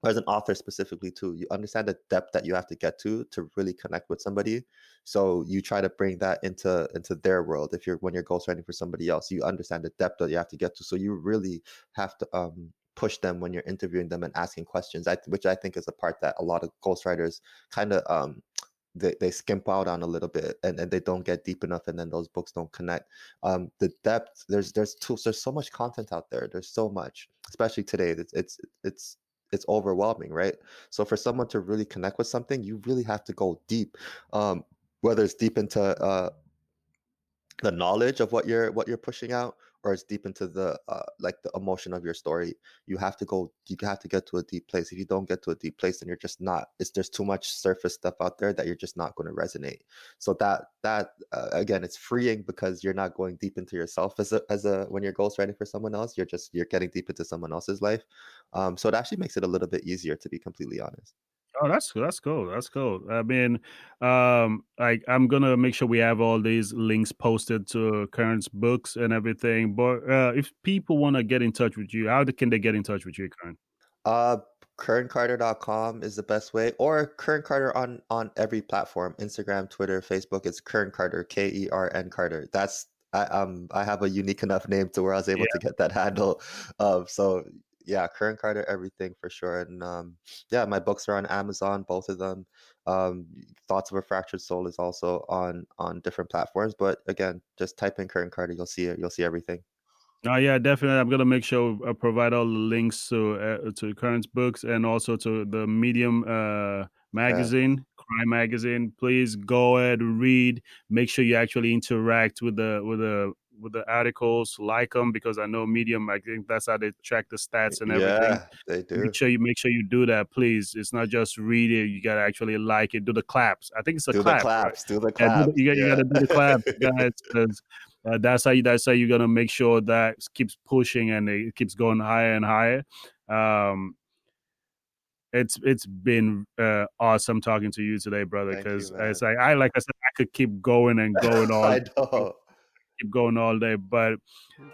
or as an author specifically too you understand the depth that you have to get to to really connect with somebody. So you try to bring that into into their world. If you're when you're ghostwriting for somebody else you understand the depth that you have to get to. So you really have to um push them when you're interviewing them and asking questions. I, which i think is a part that a lot of ghostwriters kind of um they, they skimp out on a little bit and, and they don't get deep enough and then those books don't connect. Um the depth there's there's tools there's so much content out there. There's so much especially today. It's it's it's it's overwhelming, right? So for someone to really connect with something, you really have to go deep. Um, whether it's deep into uh, the knowledge of what you're what you're pushing out or it's deep into the uh, like the emotion of your story you have to go you have to get to a deep place. If you don't get to a deep place then you're just not it's there's too much surface stuff out there that you're just not going to resonate. So that that uh, again it's freeing because you're not going deep into yourself as a as a when you're ghostwriting for someone else you're just you're getting deep into someone else's life. Um so it actually makes it a little bit easier to be completely honest Oh, that's that's cool. That's cool. I mean, um, I I'm gonna make sure we have all these links posted to Kern's books and everything. But uh, if people want to get in touch with you, how can they get in touch with you, Kern? Uh, KernCarter.com is the best way, or Kern Carter on on every platform: Instagram, Twitter, Facebook. It's Kern Carter, K E R N Carter. That's I um I have a unique enough name to where I was able yeah. to get that handle. Um, so yeah, Kern Carter, everything for sure. And um, yeah, my books are on Amazon, both of them. Um, Thoughts of a Fractured Soul is also on on different platforms. But again, just type in Kern Carter, you'll see it. You'll see everything. Oh yeah, definitely. I'm gonna make sure I provide all the links to uh, to Kern's books and also to the Medium uh, magazine, yeah. crime magazine. Please go ahead, read. Make sure you actually interact with the with the with the articles, like them because I know Medium. I think that's how they track the stats and everything. Yeah, they do. Make sure you make sure you do that, please. It's not just read it; you gotta actually like it. Do the claps. I think it's a do clap. The claps. Right? Do the claps. Yeah, do, you, you gotta do the claps, guys. Because uh, that's how you, that's how you're gonna make sure that keeps pushing and it keeps going higher and higher. Um, it's it's been uh, awesome talking to you today, brother. Because it's like I like I said, I could keep going and going on. I know keep going all day. But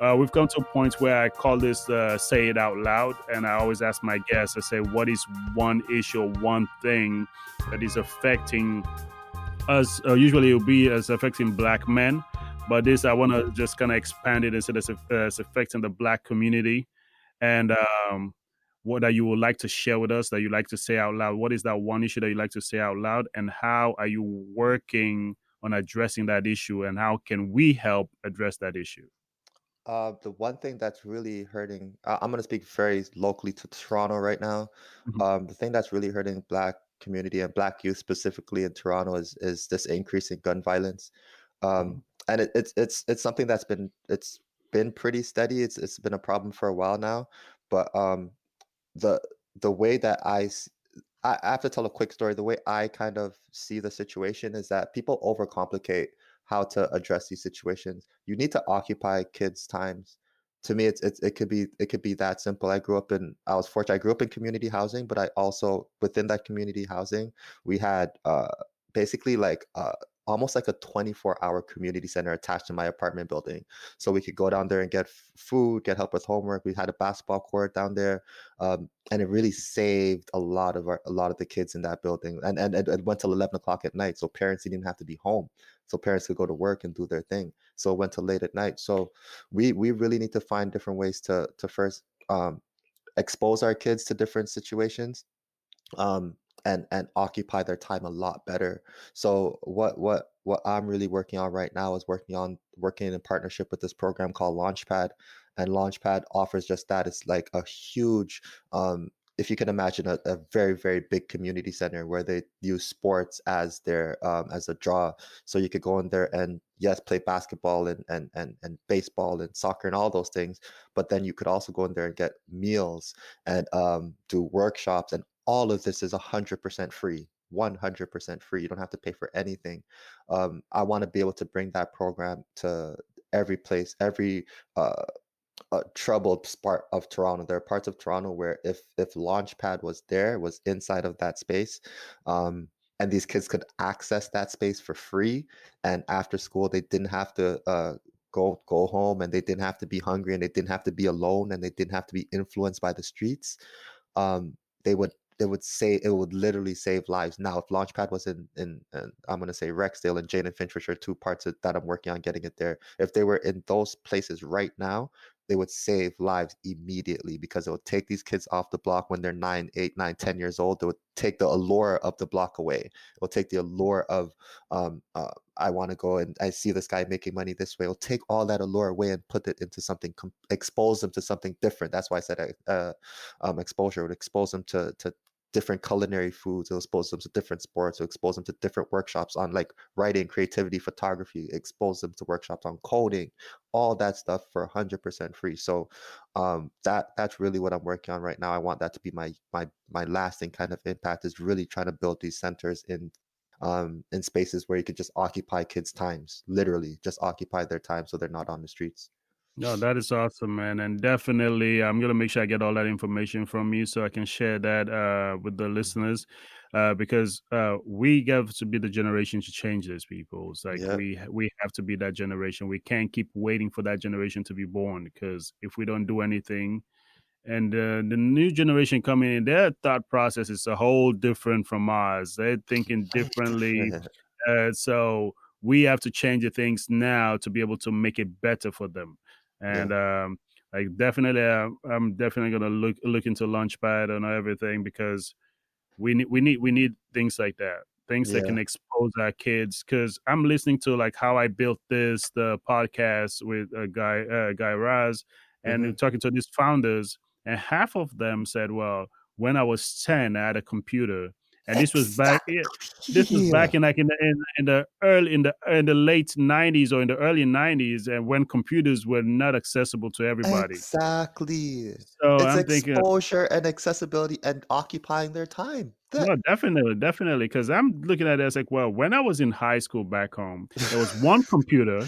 uh, we've come to a point where I call this uh, say it out loud, and I always ask my guests, I say, what is one issue, one thing that is affecting us? Uh, usually, it will be as affecting black men, but this I want to just kind of expand it instead of as affecting the black community, and. Um, what that you would like to share with us that you like to say out loud what is that one issue that you like to say out loud and how are you working on addressing that issue and how can we help address that issue? Uh, the one thing that's really hurting, uh, I'm going to speak very locally to Toronto right now. Mm-hmm. Um, the thing that's really hurting Black community and Black youth specifically in Toronto is is this increase in gun violence, um, mm-hmm. and it, it's it's it's something that's been it's been pretty steady. It's it's been a problem for a while now, but um, the the way that I I, have to tell a quick story. The way I kind of see the situation is that people overcomplicate how to address these situations. You need to occupy kids' times. To me, it's, it's it could be it could be that simple. I grew up in I was fortunate. I grew up in community housing, but I also within that community housing we had uh, basically like uh, almost like a 24 hour community center attached to my apartment building. So we could go down there and get food, get help with homework. We had a basketball court down there. Um, and it really saved a lot of our, a lot of the kids in that building. And, and, and it went till 11 o'clock at night. So parents didn't have to be home. So parents could go to work and do their thing. So it went till late at night. So we, we really need to find different ways to, to first, um, expose our kids to different situations um, and and occupy their time a lot better. So what what what I'm really working on right now is working on working in partnership with this program called Launchpad, and Launchpad offers just that. It's like a huge um, if you can imagine a, a, very very big community center where they use sports as their um, as a draw so you could go in there and yes play basketball and, and and and baseball and soccer and all those things but then you could also go in there and get meals and um, do workshops and all of this is 100% free 100% free you don't have to pay for anything um, i want to be able to bring that program to every place, every uh, uh, troubled part of Toronto. There are parts of Toronto where if if Launchpad was there, was inside of that space, um, and these kids could access that space for free, and after school they didn't have to uh, go go home, and they didn't have to be hungry, and they didn't have to be alone, and they didn't have to be influenced by the streets. Um, they would it would say it would literally save lives. Now, if Launchpad was in in, in I'm gonna say Rexdale and Jane and Finch, which are two parts of, that I'm working on getting it there. If they were in those places right now, they would save lives immediately because it would take these kids off the block when they're nine, eight, nine, ten years old. They would take the allure of the block away. It will take the allure of um, uh, I want to go and I see this guy making money this way. It'll take all that allure away and put it into something, com- expose them to something different. That's why I said uh, um, exposure would expose them to to different culinary foods. It'll expose them to different sports. It'll expose them to different workshops on like writing, creativity, photography. Expose them to workshops on coding, all that stuff for 100% free. So um, that that's really what I'm working on right now. I want that to be my my my lasting kind of impact. Is really trying to build these centers in um, in spaces where you could just occupy kids' times, literally just occupy their time so they're not on the streets. No, that is awesome, man. And definitely, I'm going to make sure I get all that information from you so I can share that uh, with the listeners uh, because uh, we have to be the generation to change this, people. It's like yep. we we have to be that generation. We can't keep waiting for that generation to be born because if we don't do anything, and uh, the new generation coming in, their thought process is a whole different from ours. They're thinking differently. Uh, so we have to change the things now to be able to make it better for them and yeah. um, like definitely, uh, I'm definitely gonna look look into Launchpad and everything because we need we need we need things like that, things yeah. that can expose our kids. Because I'm listening to like how I built this the podcast with a guy uh, guy Raz, and mm-hmm. talking to these founders, and half of them said, "Well, when I was ten, I had a computer." And this was back this was back in like in the in, in, the early in the in the late 90s or in the early 90s and when computers were not accessible to everybody. Exactly. So it's I'm exposure thinking, and accessibility and occupying their time. No, definitely, definitely. Because I'm looking at it as like, well, when I was in high school back home, there was one computer,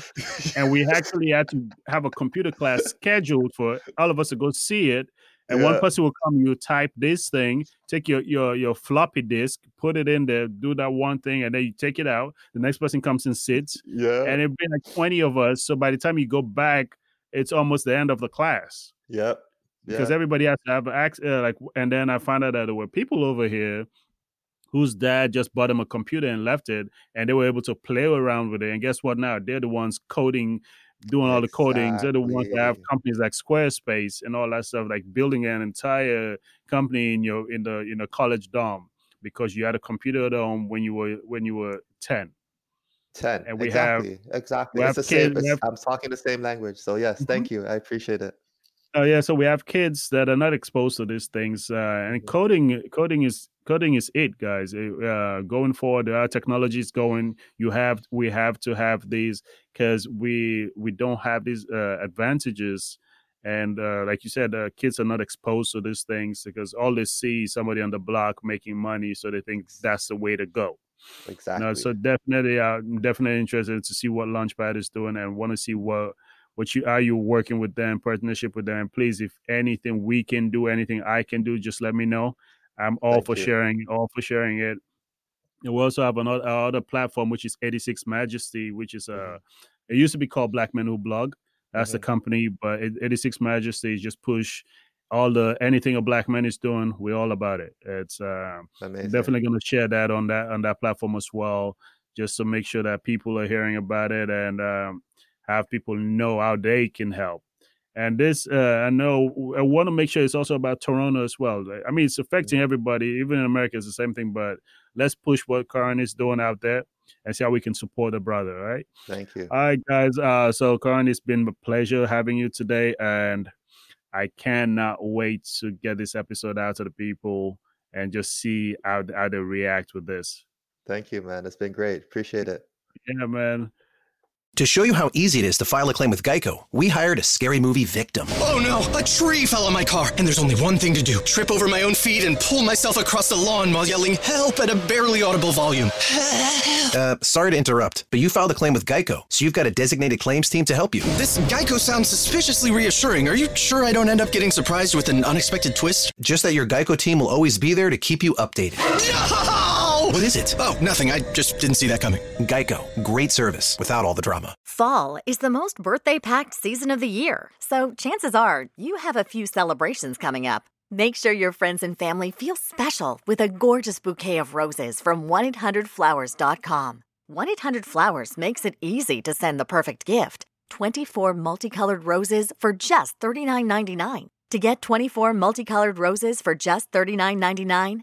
and we actually had to have a computer class scheduled for all of us to go see it and yeah. one person will come you type this thing take your your your floppy disk put it in there do that one thing and then you take it out. The next person comes and sits yeah. and it'd be like 20 of us. So by the time you go back it's almost the end of the class. Yep. Yeah. because everybody has to have access uh, like and then i found out that there were people over here whose dad just bought them a computer and left it and they were able to play around with it. And guess what now? They're the ones coding doing all the codings. They're the ones that have companies like Squarespace and all that stuff, like building an entire company in your in the in a college dorm because you had a computer at home when you were when you were ten. 10 and we exactly have exactly we it's have the kids, same have, i'm talking the same language so yes mm-hmm. thank you i appreciate it Oh yeah, so we have kids that are not exposed to these things, uh, and coding coding is coding is it, guys. Uh, going forward, our technology is going. You have we have to have these because we we don't have these uh, advantages, and uh, like you said, uh, kids are not exposed to these things because all they see is somebody on the block making money, so they think that's the way to go. Exactly. No, so definitely, I'm definitely interested to see what Launchpad is doing and want to see what what you are you working with them, partnership with them. Please, if anything we can do, anything I can do, just let me know. I'm all Thank for you. sharing, all for sharing it. And we also have another other platform which is 86 Majesty, which is a mm-hmm. it used to be called Black Men Who Blog. That's mm-hmm. the company, but 86 Majesty just push all the anything a black man is doing. We're all about it. It's uh, definitely going to share that on that on that platform as well, just to make sure that people are hearing about it and um, have people know how they can help. And this, uh, I know, I want to make sure it's also about Toronto as well. I mean, it's affecting everybody, even in America, it's the same thing. But let's push what Kern is doing out there and see how we can support the brother. Right? Thank you. All right, guys. Uh, so Kern, it's been a pleasure having you today, and I cannot wait to get this episode out to the people and just see how, how they react with this. Thank you, man. It's been great. Appreciate it. Yeah, man. To show you how easy it is to file a claim with Geico, we hired a scary movie victim. Oh no, a tree fell on my car, and there's only one thing to do trip over my own feet and pull myself across the lawn while yelling help at a barely audible volume. uh, sorry to interrupt, but you filed a claim with Geico, so you've got a designated claims team to help you. This Geico sounds suspiciously reassuring. Are you sure I don't end up getting surprised with an unexpected twist? Just that your Geico team will always be there to keep you updated. No! What is it? Oh, nothing. I just didn't see that coming. Geico, great service without all the drama. Fall is the most birthday packed season of the year, so chances are you have a few celebrations coming up. Make sure your friends and family feel special with a gorgeous bouquet of roses from 1-800-Flowers.com. 1-800-Flowers makes it easy to send the perfect gift. 24 multicolored roses for just $39.99. To get 24 multicolored roses for just $39.99,